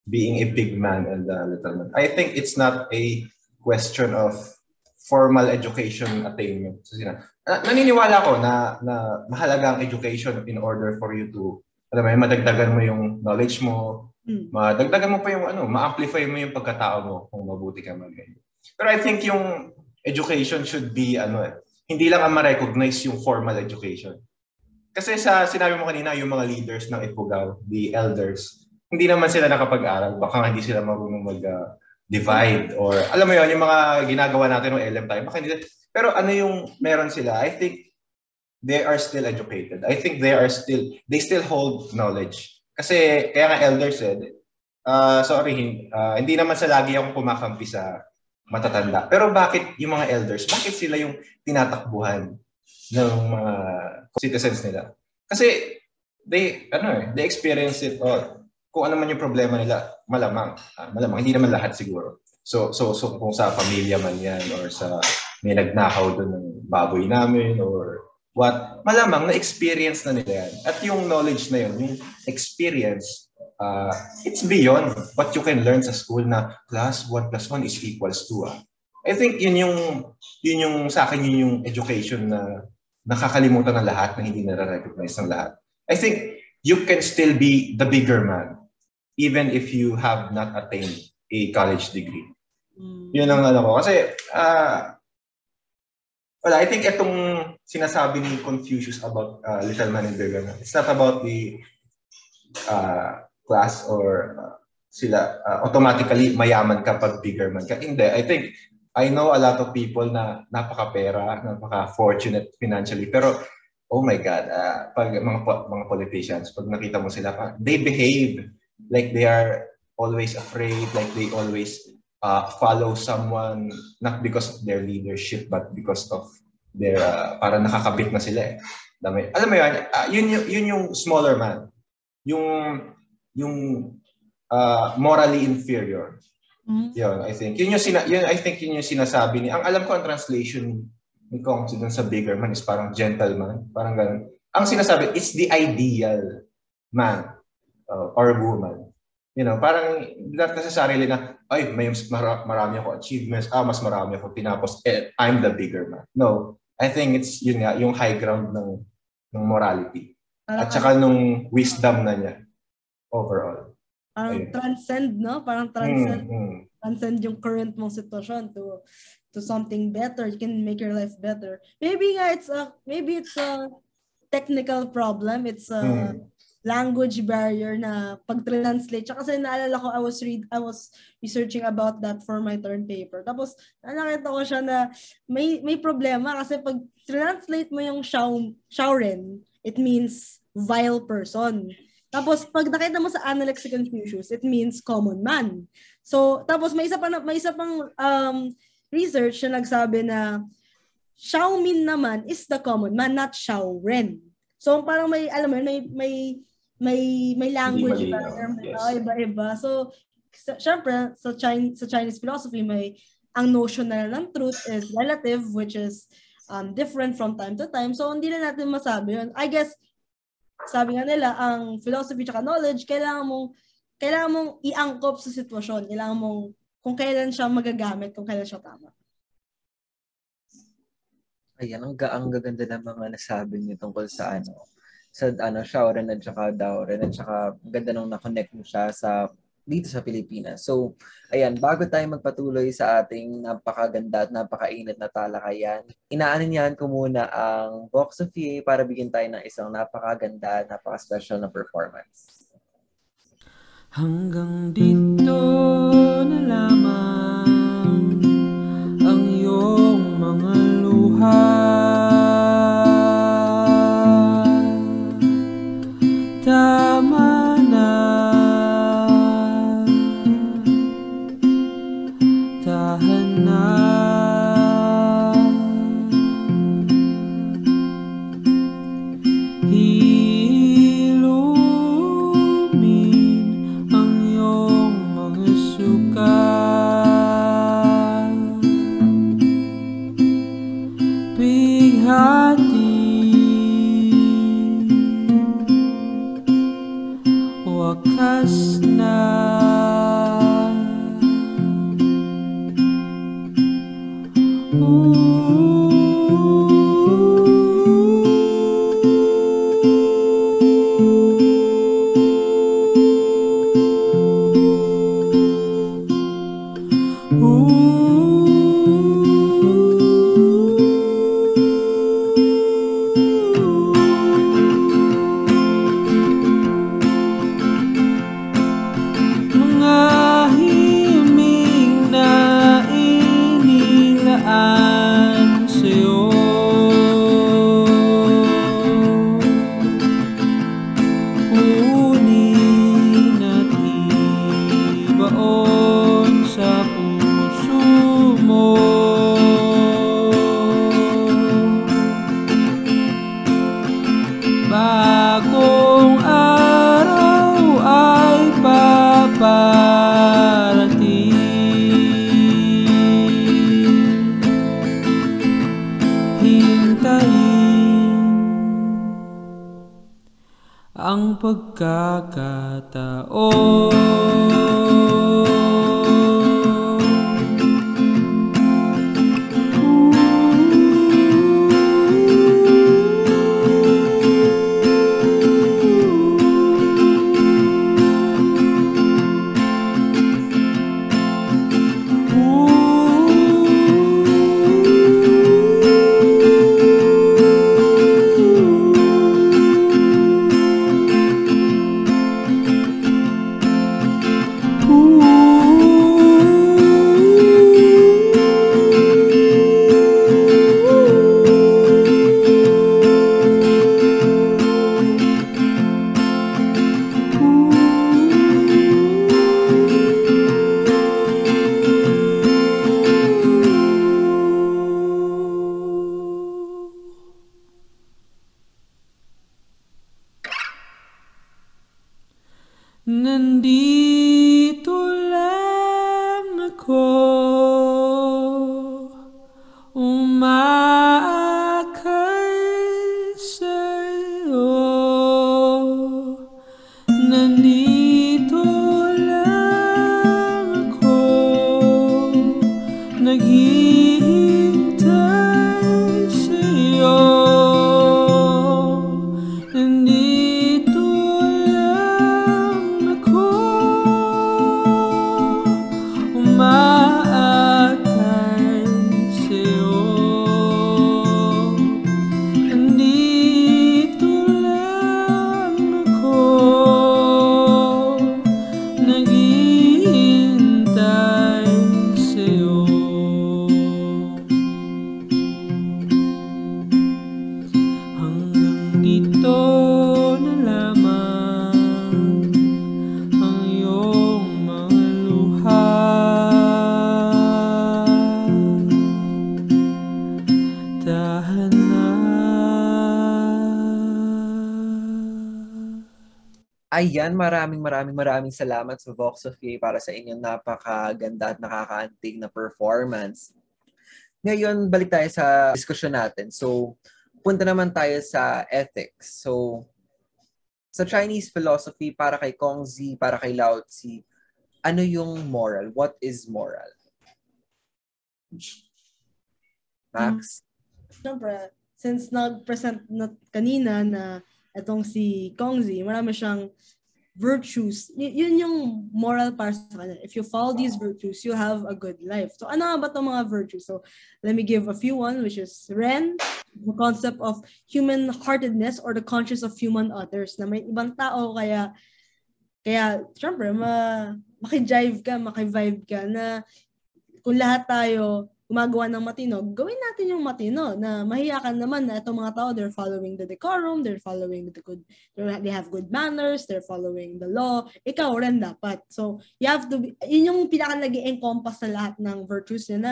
being a big man and a little man. I think it's not a question of formal education attainment. So, sina, naniniwala ko na na mahalaga ang education in order for you to alam mo, madagdagan mo yung knowledge mo, mm. madagdagan mo pa yung ano, ma-amplify mo yung pagkatao mo kung mabuti ka magayon. Pero I think yung education should be ano eh, hindi lang ang ma-recognize yung formal education. Kasi sa sinabi mo kanina, yung mga leaders ng Ifugao, the elders, hindi naman sila nakapag-aral. Baka hindi sila marunong mag-divide or alam mo yon yung mga ginagawa natin ng LM tayo. Baka hindi, pero ano yung meron sila? I think they are still educated. I think they are still, they still hold knowledge. Kasi kaya nga elders said, uh, sorry, uh, hindi naman sa lagi akong kumakampi sa matatanda. Pero bakit yung mga elders, bakit sila yung tinatakbuhan ng mga citizens nila? Kasi they ano eh, they experience it all. Kung ano man yung problema nila, malamang, uh, malamang hindi naman lahat siguro. So so so kung sa pamilya man 'yan or sa may nagnakaw doon ng baboy namin or what, malamang na-experience na nila yan. At yung knowledge na yun, yung experience, uh, it's beyond what you can learn sa school na plus 1 plus 1 is equals to. Uh. I think yun yung, yun yung sa akin yun yung education na nakakalimutan ng lahat na hindi nare-recognize ng lahat. I think you can still be the bigger man even if you have not attained a college degree. Mm. Yun ang ano ko. Kasi, uh, Well, I think itong sinasabi ni Confucius about uh, Little Man in Bigger Man, it's not about the uh, class or uh, sila uh, automatically mayaman kapag bigger man ka. Hindi. I think I know a lot of people na napaka-pera, napaka-fortunate financially, pero oh my God, uh, pag mga, mga politicians, pag nakita mo sila, they behave like they are always afraid, like they always uh, follow someone not because of their leadership but because of their uh, para nakakabit na sila eh. Alam mo yan, uh, yun, yun, yun yung smaller man. Yung yung uh, morally inferior. Mm-hmm. Yun, I think. Yun yung, sina, yun, I think yun yung sinasabi ni. Ang alam ko ang translation ni Kong dun sa bigger man is parang gentleman. Parang ganun. Ang sinasabi, it's the ideal man uh, or woman. You know, parang not necessarily na, ay, may mar- marami ako achievements, ah, mas marami ako tinapos, eh, I'm the bigger man. No, I think it's yun nga, yung high ground ng, ng morality. At saka nung wisdom na niya overall. Parang Ayun. transcend, no? Parang transcend, mm, mm. transcend yung current mong sitwasyon to to something better. You can make your life better. Maybe nga it's a maybe it's a technical problem. It's a mm language barrier na pag-translate. Tsaka kasi naalala ko, I was read, I was researching about that for my term paper. Tapos, nakita ko siya na may, may problema kasi pag translate mo yung Shao, Shaoren, it means vile person. Tapos, pag nakita mo sa Analects Confucius, it means common man. So, tapos may isa pa may isa pang um, research na nagsabi na Xiaomin naman is the common man, not Xiaoren. So parang may alam mo may may may may language ba yes. oh, iba-iba. So sa, syempre sa Chinese sa Chinese philosophy may ang notion na ng truth is relative which is um, different from time to time. So hindi na natin masabi yun. I guess sabi nga nila ang philosophy at knowledge kailangan mong kailangan mong iangkop sa sitwasyon. Kailangan mong kung kailan siya magagamit, kung kailan siya tama. Ayan, ang, ang gaganda ng mga nasabi niyo tungkol sa ano, sa ano, Shaoren at saka Daoren at saka ganda nung na-connect mo siya sa dito sa Pilipinas. So, ayan, bago tayo magpatuloy sa ating napakaganda at napakainit na talakayan, inaaninyahan ko muna ang Box of EA para bigyan tayo ng isang napakaganda, napaka-special na performance. Hanggang dito na lamang ang iyong mga luha. Ooh. Ayan, maraming maraming maraming salamat sa Vox of K para sa inyong napakaganda at nakakaantig na performance. Ngayon, balik tayo sa diskusyon natin. So, punta naman tayo sa ethics. So, sa Chinese philosophy, para kay Kong Zi, para kay Lao Tzu, ano yung moral? What is moral? Max? Siyempre, since nag-present na kanina na itong si Kongzi, marami siyang virtues. Y- yun yung moral para sa kanya. If you follow these virtues, you have a good life. So, ano ba itong mga virtues? So, let me give a few one, which is Ren, the concept of human-heartedness or the conscience of human others, na may ibang tao, kaya, kaya, syempre, ma, maki-jive ka, maki-vibe ka, na kung lahat tayo gumagawa ng matino, gawin natin yung matino na mahiyakan naman na itong mga tao, they're following the decorum, they're following the good, they have good manners, they're following the law. Ikaw rin dapat. So, you have to be, yun yung pinaka nag encompass na lahat ng virtues niya na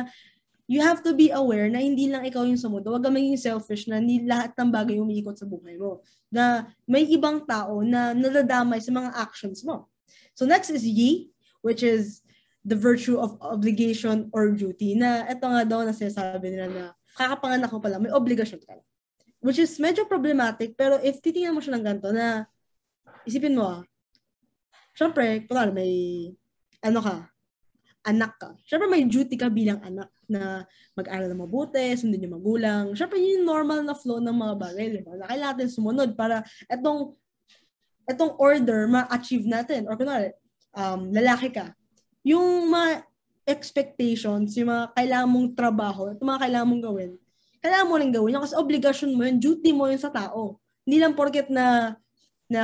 you have to be aware na hindi lang ikaw yung sa mundo. Huwag ka maging selfish na hindi lahat ng bagay umiikot sa buhay mo. Na may ibang tao na nadadamay sa mga actions mo. So next is Yi, which is the virtue of obligation or duty na ito nga daw na sinasabi nila na kakapanganak ko pala, may obligasyon ka. Which is medyo problematic, pero if titingnan mo siya ng ganito na isipin mo ah, syempre, kunwari may ano ka, anak ka. Syempre may duty ka bilang anak na mag-aral na mabuti, sundin yung magulang. Syempre yun yung normal na flow ng mga bagay. Diba? Na kailangan natin sumunod para etong etong order ma-achieve natin. Or kunwari, um, lalaki ka, yung mga expectations, yung mga kailangan mong trabaho, at mga kailangan mong gawin, kailangan mo rin gawin yun kasi obligasyon mo yun, duty mo yun sa tao. Hindi lang porket na na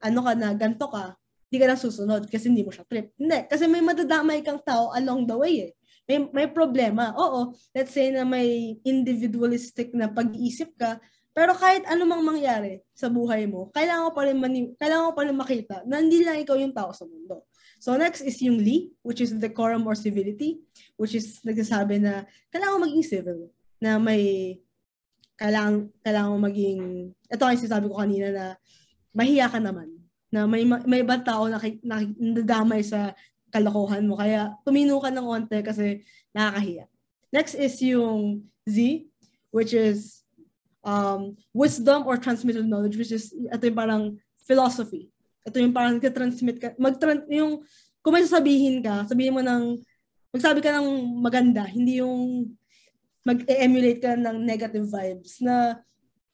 ano ka na, ganto ka, hindi ka na susunod kasi hindi mo siya trip. Hindi, kasi may madadamay kang tao along the way eh. May, may problema. Oo, let's say na may individualistic na pag-iisip ka, pero kahit ano mang mangyari sa buhay mo, kailangan ko pa rin, mani- kailangan ko pa rin makita na hindi lang ikaw yung tao sa mundo. So next is yung Li, which is decorum or civility, which is nagsasabi na kailangan maging civil, na may kailangan, kailangan maging, ito ang sinasabi ko kanina na mahiya ka naman, na may, may ibang tao na, na, nadamay sa kalokohan mo, kaya tumino ka ng onte kasi nakakahiya. Next is yung Z, which is um, wisdom or transmitted knowledge, which is, ito yung parang philosophy. Ito yung parang ka-transmit ka, mag yung, kung may sasabihin ka, sabihin mo ng, magsabi ka ng maganda, hindi yung mag-emulate ka ng negative vibes na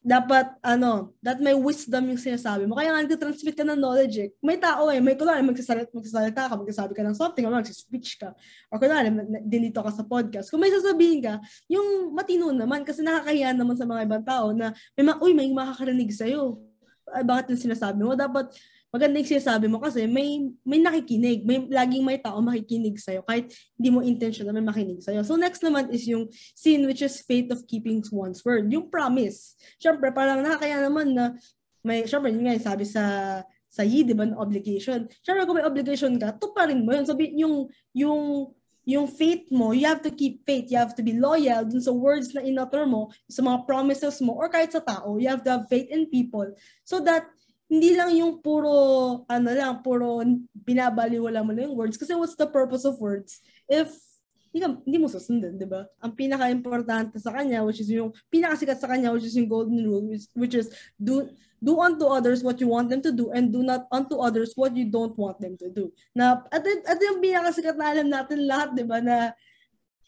dapat, ano, that may wisdom yung sinasabi mo. Kaya nga, nag-transmit ka ng knowledge eh. May tao eh, may kunwari, magsasalita, magsasalita ka, magsasabi ka ng something, o mag-speech ka, o kunwari, dinito ka sa podcast. Kung may sasabihin ka, yung matino naman, kasi nakakahiya naman sa mga ibang tao na, may ma- uy, may makakarinig sa'yo. Ay, bakit yung sinasabi mo? Dapat, maganda yung sinasabi mo kasi may may nakikinig. May laging may tao makikinig sa'yo kahit hindi mo intention na may makinig sa'yo. So next naman is yung sin which is faith of keeping one's word. Yung promise. Siyempre, parang nakakaya naman na may, siyempre, yun nga sabi sa sa yi, di ba, na obligation. Siyempre, kung may obligation ka, tuparin mo yun. Sabi, yung, yung, yung faith mo, you have to keep faith. You have to be loyal dun sa words na inutter mo, sa mga promises mo, or kahit sa tao. You have to have faith in people so that hindi lang yung puro, ano lang, puro binabaliwala mo lang yung words. Kasi what's the purpose of words if hindi, ka, hindi mo susundin, di ba? Ang pinaka-importante sa kanya, which is yung pinakasikat sa kanya, which is yung golden rule, which, which is do do unto others what you want them to do and do not unto others what you don't want them to do. Na, at, at yung pinakasikat na alam natin lahat, di ba, na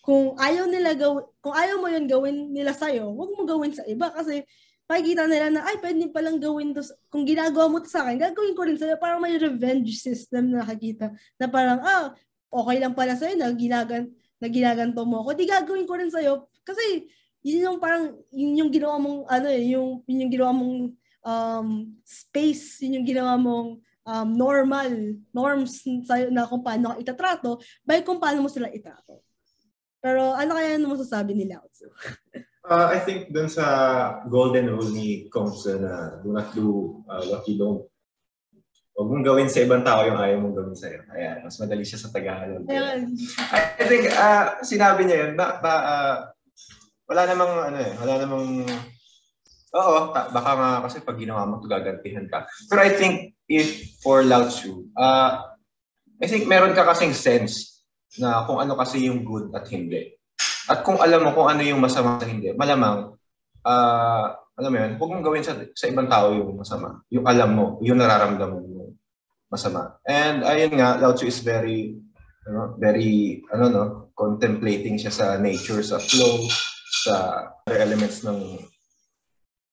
kung ayaw nila gawin, kung ayaw mo yun gawin nila sa'yo, huwag mo gawin sa iba kasi makikita nila na, ay, pwede palang gawin to. Kung ginagawa mo to sa akin, gagawin ko rin sa'yo. Parang may revenge system na nakikita. Na parang, ah, okay lang pala sa'yo na, ginagan, na ginaganto mo ako. Di gagawin ko rin sa'yo. Kasi, yun yung parang, yun yung ginawa mong, ano eh, yung, yun yung ginawa mong um, space, yun yung ginawa mong um, normal norms sa'yo na kung paano ka itatrato by kung paano mo sila itrato. Pero ano kaya ano masasabi nila? Uh, I think dun sa golden rule ni Kongsa na do not do uh, what you don't Huwag mong gawin sa ibang tao yung ayaw mong gawin sa'yo. Ayan, mas madali siya sa Tagalog. I think, uh, sinabi niya yun, ba, ba, uh, wala namang ano eh, wala namang Oo, ta- baka nga kasi pag ginawa mo ito, gagantihan ka. Pero I think if for Lao Tzu, uh, I think meron ka kasing sense na kung ano kasi yung good at hindi. At kung alam mo kung ano yung masama at hindi, malamang, uh, alam mo yun, huwag mong gawin sa, sa ibang tao yung masama. Yung alam mo, yung nararamdaman mo masama. And ayun nga, Lao Tzu is very, ano, very, ano no, contemplating siya sa nature, sa flow, sa elements ng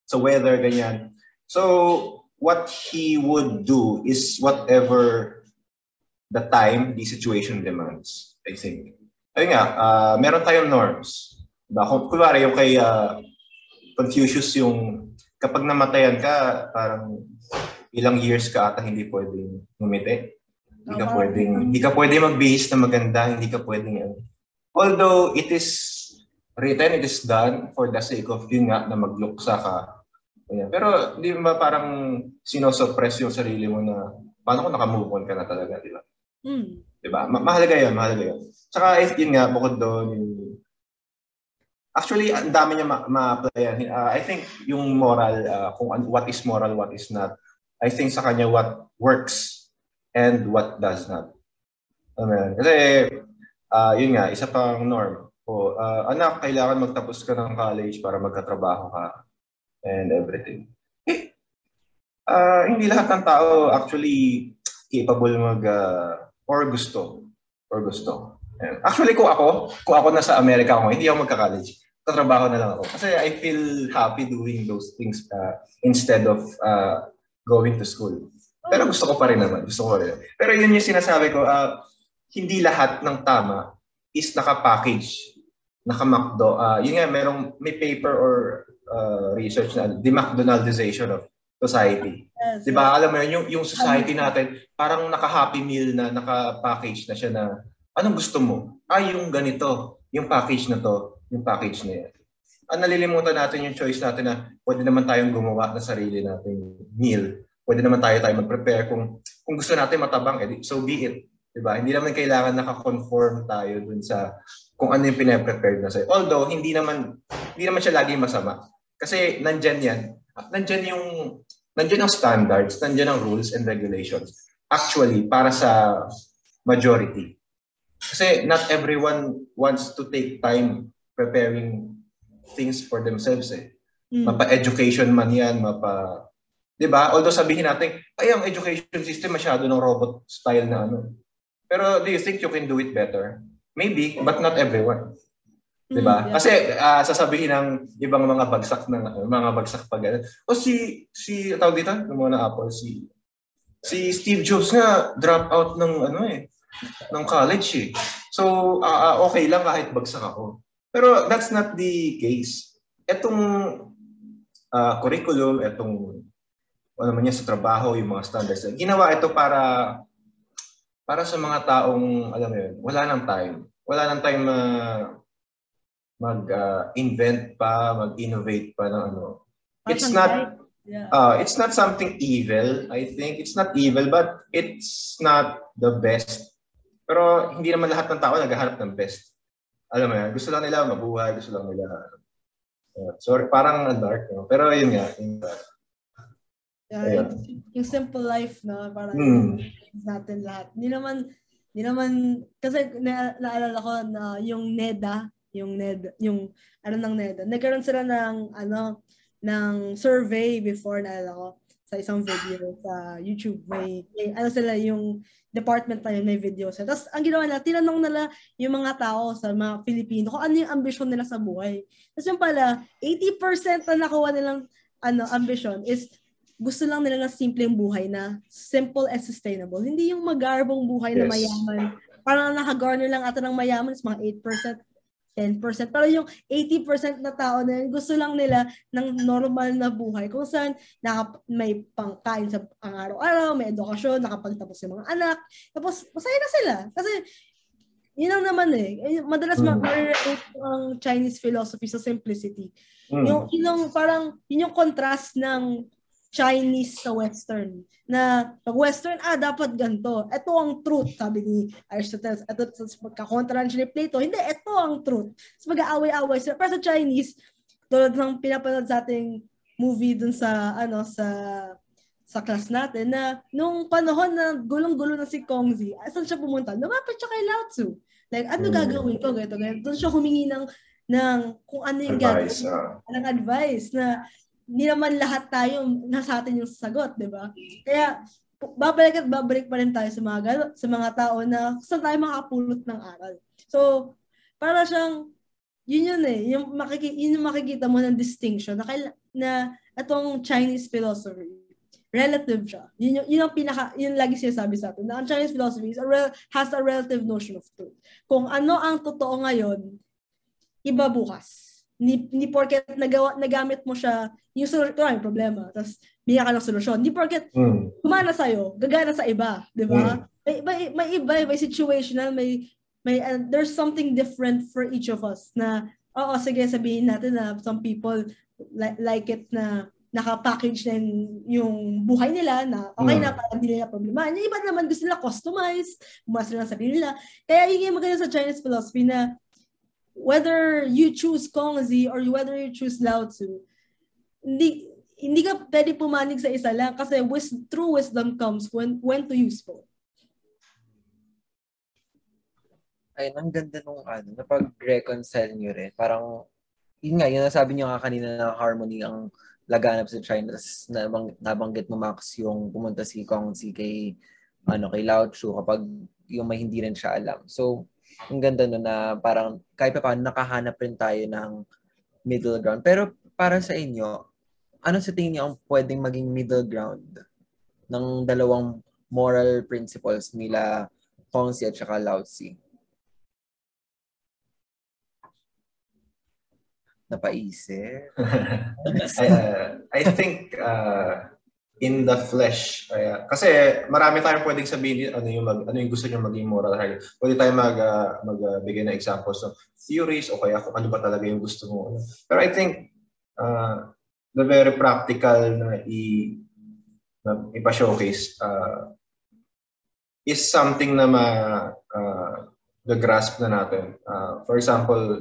sa weather, ganyan. So, what he would do is whatever the time, the situation demands, I think. Ayun nga, uh, meron tayong norms. Diba? Kung, kunwari, yung kay uh, Confucius, yung kapag namatayan ka, parang ilang years ka ata hindi pwedeng ngumiti. Hindi ka pwedeng, hindi ka pwedeng magbihis na maganda, hindi ka pwedeng, although it is written, it is done for the sake of yun nga, na magluksa ka Ayan. Pero di ba parang sinosuppress yung sarili mo na paano kung nakamove on ka na talaga, di ba? Mm. Di ba? Ma- mahalaga yun, mahalaga yun. Saka yun nga, bukod doon, yung... Actually, ang dami niya ma- ma-applyan. Uh, I think yung moral, uh, kung what is moral, what is not, I think sa kanya what works and what does not. Amen. Kasi, uh, yun nga, isa pang norm. O, uh, anak, kailangan magtapos ka ng college para magkatrabaho ka and everything. Eh, uh, hindi lahat ng tao actually capable mag uh, or gusto or gusto. And actually kung ako, kung ako nasa Amerika ako, hindi ako magka-college. Tatrabaho na lang ako. Kasi I feel happy doing those things uh, instead of uh, going to school. Pero gusto ko pa rin naman. Gusto ko rin. Pero yun yung sinasabi ko, uh, hindi lahat ng tama is naka-package, naka-McDo. Uh, yun nga, merong, may paper or uh, research na the McDonaldization of society. Yes, 'Di ba? Alam mo 'yun, yung yung society natin, parang naka-happy meal na naka-package na siya na anong gusto mo? Ah, yung ganito, yung package na to, yung package na yan. Ang ah, nalilimutan natin yung choice natin na pwede naman tayong gumawa ng sarili nating meal. Pwede naman tayo tayo mag-prepare kung kung gusto natin matabang, edi so be it. 'Di ba? Hindi naman kailangan naka-conform tayo dun sa kung ano yung pinaprepare na sa'yo. Although, hindi naman, hindi naman siya laging masama. Kasi nandyan yan. Nandyan yung, nandyan ang standards, nandyan ang rules and regulations. Actually, para sa majority. Kasi not everyone wants to take time preparing things for themselves eh. Mm. Mapa-education man yan, mapa... Di ba? Although sabihin natin, ay, ang education system masyado ng robot style na ano. Pero do you think you can do it better? Maybe, but not everyone. 'Di ba? Mm, yeah. Kasi uh, sasabihin ng ibang mga bagsak ng mga bagsak pa ganun. O si si tawag dito, ng mga Apple si si Steve Jobs nga drop out ng ano eh ng college eh. So uh, okay lang kahit bagsak ako. Pero that's not the case. Etong uh, curriculum, etong ano naman niya sa trabaho, yung mga standards. Ginawa ito para para sa mga taong, alam mo yun, wala nang time. Wala nang time na mag-invent uh, pa, mag-innovate pa ng ano. It's not yeah. uh, it's not something evil, I think. It's not evil, but it's not the best. Pero hindi naman lahat ng tao naghahanap ng best. Alam mo yan, gusto lang nila mabuhay, gusto lang nila uh, sorry, parang dark, no? pero yun nga. Yun, uh, Yeah. Yung, simple life na parang mm. natin lahat. Hindi naman hindi naman kasi na, naalala ko na yung NEDA, yung NEDA, yung ano ng NEDA. Nagkaroon sila ng ano ng survey before naalala ko sa isang video sa YouTube. May, may ano sila yung department na yun, may video sa. Tapos ang ginawa nila, tinanong nila yung mga tao sa mga Pilipino kung ano yung ambisyon nila sa buhay. Tapos yung pala, 80% na nakuha nilang ano ambition is gusto lang nila ng simpleng buhay na simple and sustainable. Hindi yung magarbong buhay yes. na mayaman. Parang nakagarner lang ata ng mayaman is mga 8%, 10%. Pero yung 80% na tao na yun, gusto lang nila ng normal na buhay kung saan nakap- may pangkain sa ang araw-araw, may edukasyon, nakapagtapos yung mga anak. Tapos masaya na sila. Kasi yun lang naman eh. Madalas mm. ma-relate ang Chinese philosophy sa simplicity. Mm. Yung, yung parang, yun yung contrast ng Chinese sa Western. Na pag Western, ah, dapat ganito. Ito ang truth, sabi ni Aristotle. Ito, magkakontra siya ni Plato. Hindi, ito ang truth. So mag-aaway-aaway sila. Pero sa Chinese, tulad ng pinapanood sa ating movie dun sa, ano, sa sa class natin na nung panahon na gulong-gulo na si Kongzi, saan siya pumunta? Lumapit siya kay Lao Tzu. Like, ano mm. gagawin ko? Ganito, ganito. Doon siya humingi ng, ng kung ano yung advice, gagawin. Uh. Ng advice na hindi naman lahat tayo nasa atin yung sagot, di ba? Kaya, babalik at babalik pa rin tayo sa mga galo, sa mga tao na saan tayo makapulot ng aral. So, para siyang, yun yun eh, yung, makiki, yun yung makikita mo ng distinction na, kaila, na itong Chinese philosophy, relative siya. Yun yung, yun yung pinaka, yun lagi sinasabi sa atin, na ang Chinese philosophy is a rel, has a relative notion of truth. Kung ano ang totoo ngayon, iba bukas ni, ni porket nagawa, nagamit mo siya, yung solusyon, yung problema, tapos bigyan ka ng solusyon. Ni porket mm. kumana sa'yo, gagana sa iba, di ba? Mm. May, may, may iba, may situational, may, may, uh, there's something different for each of us na, oo, sige, sabihin natin na some people like, like it na naka-package na yung buhay nila na okay na, parang hindi nila problema. Yung iba naman gusto nila customize, gumawa sila ng sarili nila. Kaya yun yung maganda sa Chinese philosophy na whether you choose Kongzi or whether you choose Lao Tzu, hindi, hindi ka pwede pumanig sa isa lang kasi wis, true wisdom comes when, when to use both. Ay, ang ganda nung ano, na pag-reconcile nyo rin. Parang, yun nga, yun nasabi nyo nga kanina na harmony ang laganap sa China. Tapos nabang, nabanggit mo, Max, yung pumunta si Kongzi kay, ano, kay Lao Tzu kapag yung may hindi rin siya alam. So, ang ganda no na parang kahit pa paano nakahanap rin tayo ng middle ground. Pero para sa inyo, ano sa tingin niyo ang pwedeng maging middle ground ng dalawang moral principles nila Kongsi at saka Lao Tzu? Napaisip? Uh, I think uh, in the flesh. Kaya, kasi marami tayong pwedeng sabihin ano yung mag, ano yung gusto niyo maging moral high. Pwede tayong mag uh, magbigay uh, ng examples of theories o kaya kung ano ba talaga yung gusto mo. Pero I think uh, the very practical na i na ipa-showcase uh, is something na ma uh, grasp na natin. Uh, for example,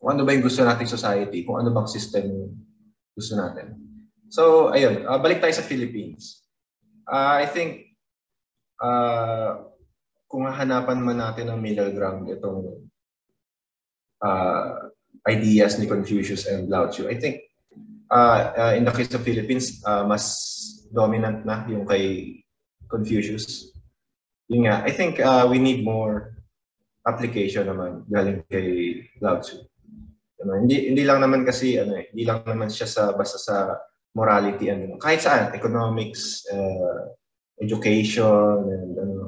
kung ano ba yung gusto nating society, kung ano bang system gusto natin. So, ayun, uh, balik tayo sa Philippines. Uh, I think uh, kung hahanapan man natin ng middle ground itong uh, ideas ni Confucius and Lao Tzu, I think uh, uh, in the case of Philippines, uh, mas dominant na yung kay Confucius. Yun nga, I think uh, we need more application naman galing kay Lao Tzu. Ano, hindi hindi lang naman kasi ano eh, hindi lang naman siya sa basta sa morality and kahit saan, economics, uh, education, and ano.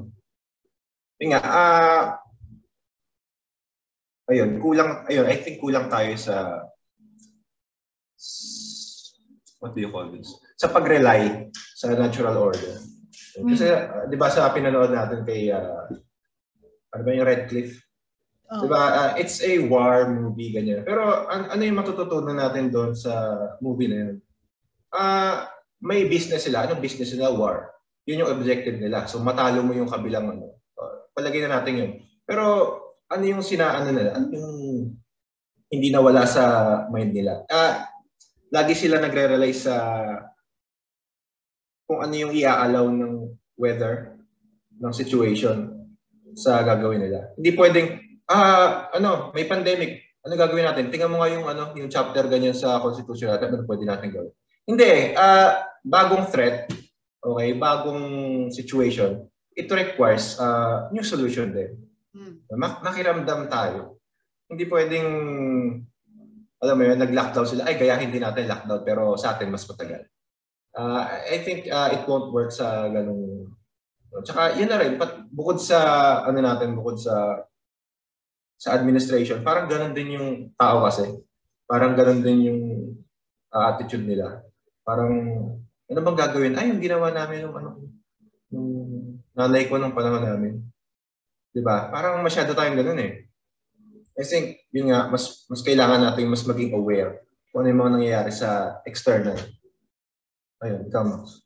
Yun nga, uh, ayun, kulang, ayun, I think kulang tayo sa what do you call this? Sa pag-rely sa natural order. Kasi, uh, di ba sa pinanood natin kay, uh, ano ba yung Redcliffe? Oh. Di ba? Uh, it's a war movie, ganyan. Pero an- ano yung matututunan natin doon sa movie na yun? Uh, may business sila. Anong business nila? War. Yun yung objective nila. So matalo mo yung kabilang ano. Uh, palagay na natin yun. Pero ano yung sinaano nila? Ano yung hindi nawala sa mind nila? Uh, lagi sila nagre-rely sa kung ano yung iaalaw ng weather, ng situation sa gagawin nila. Hindi pwedeng, ah, ano, may pandemic. Ano gagawin natin? Tingnan mo nga yung, ano, yung chapter ganyan sa Constitution natin. Ano pwede natin gawin? Hindi. Uh, bagong threat, okay, bagong situation, it requires uh, new solution din. Hmm. Mak- makiramdam tayo. Hindi pwedeng, alam mo yun, nag-lockdown sila, ay, kaya hindi natin lockdown, pero sa atin mas matagal. Uh, I think uh, it won't work sa ganung Tsaka yun na rin, pat, bukod sa, ano natin, bukod sa sa administration, parang ganun din yung tao kasi. Parang ganun din yung uh, attitude nila. Parang, ano bang gagawin? Ay, yung ginawa namin nung ano, nung nanay ko nung panahon namin. Di ba? Parang masyado tayong ganun eh. I think, yun nga, mas, mas kailangan natin mas maging aware kung ano yung mga nangyayari sa external. Ayun, ikaw, Max.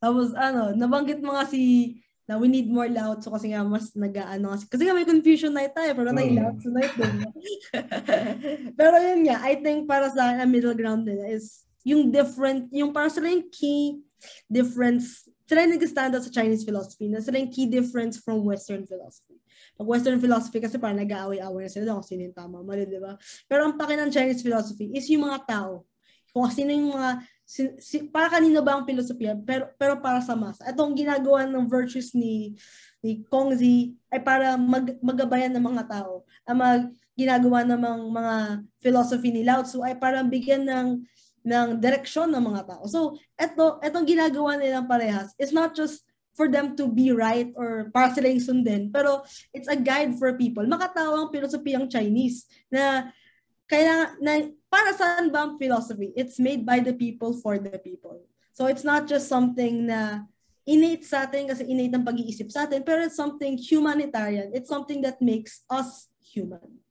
Tapos ano, nabanggit mo nga si na we need more loud so kasi nga mas nag-ano kasi, kasi nga may confusion night tayo pero na Mm. loud night din. pero yun nga, I think para sa akin, middle ground nila is yung different, yung para sila yung key difference, sila yung nag-stand sa Chinese philosophy na sila yung key difference from Western philosophy. Pag Western philosophy kasi parang nag-aaway-aaway na sila kung sino yung tama, mali, di ba? Pero ang paki ng Chinese philosophy is yung mga tao. Kung sino yung mga si, si, para kanino ba ang filosofiya pero pero para sa masa. Itong ginagawa ng virtues ni ni Kongzi ay para mag, magabayan ng mga tao. Ang mag, ginagawa ng mga, mga philosophy ni Lao Tzu ay para bigyan ng ng direksyon ng mga tao. So, eto, etong ginagawa nilang parehas is not just for them to be right or para sila yung sundin, pero it's a guide for people. Makatawang pilosopiyang Chinese na kaya na para saan ba ang philosophy? It's made by the people for the people. So it's not just something na innate sa atin kasi innate ang pag-iisip sa atin, pero it's something humanitarian. It's something that makes us human.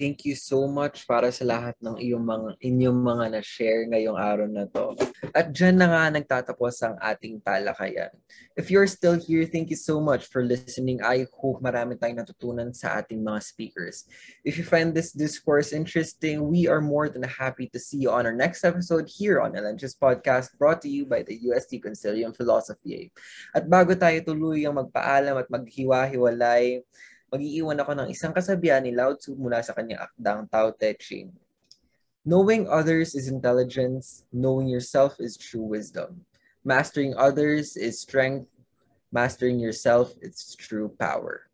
Thank you so much para sa lahat ng iyong mga, inyong mga na-share ngayong araw na to. At dyan na nga nagtatapos ang ating talakayan. If you're still here, thank you so much for listening. I hope marami tayong natutunan sa ating mga speakers. If you find this discourse interesting, we are more than happy to see you on our next episode here on Elenchus Podcast brought to you by the UST Concilium Philosophy. At bago tayo tuluyang magpaalam at maghiwa-hiwalay, mag-iiwan ako ng isang kasabihan ni Lao Tzu mula sa kanyang akdang Tao Te Ching. Knowing others is intelligence, knowing yourself is true wisdom. Mastering others is strength, mastering yourself is true power.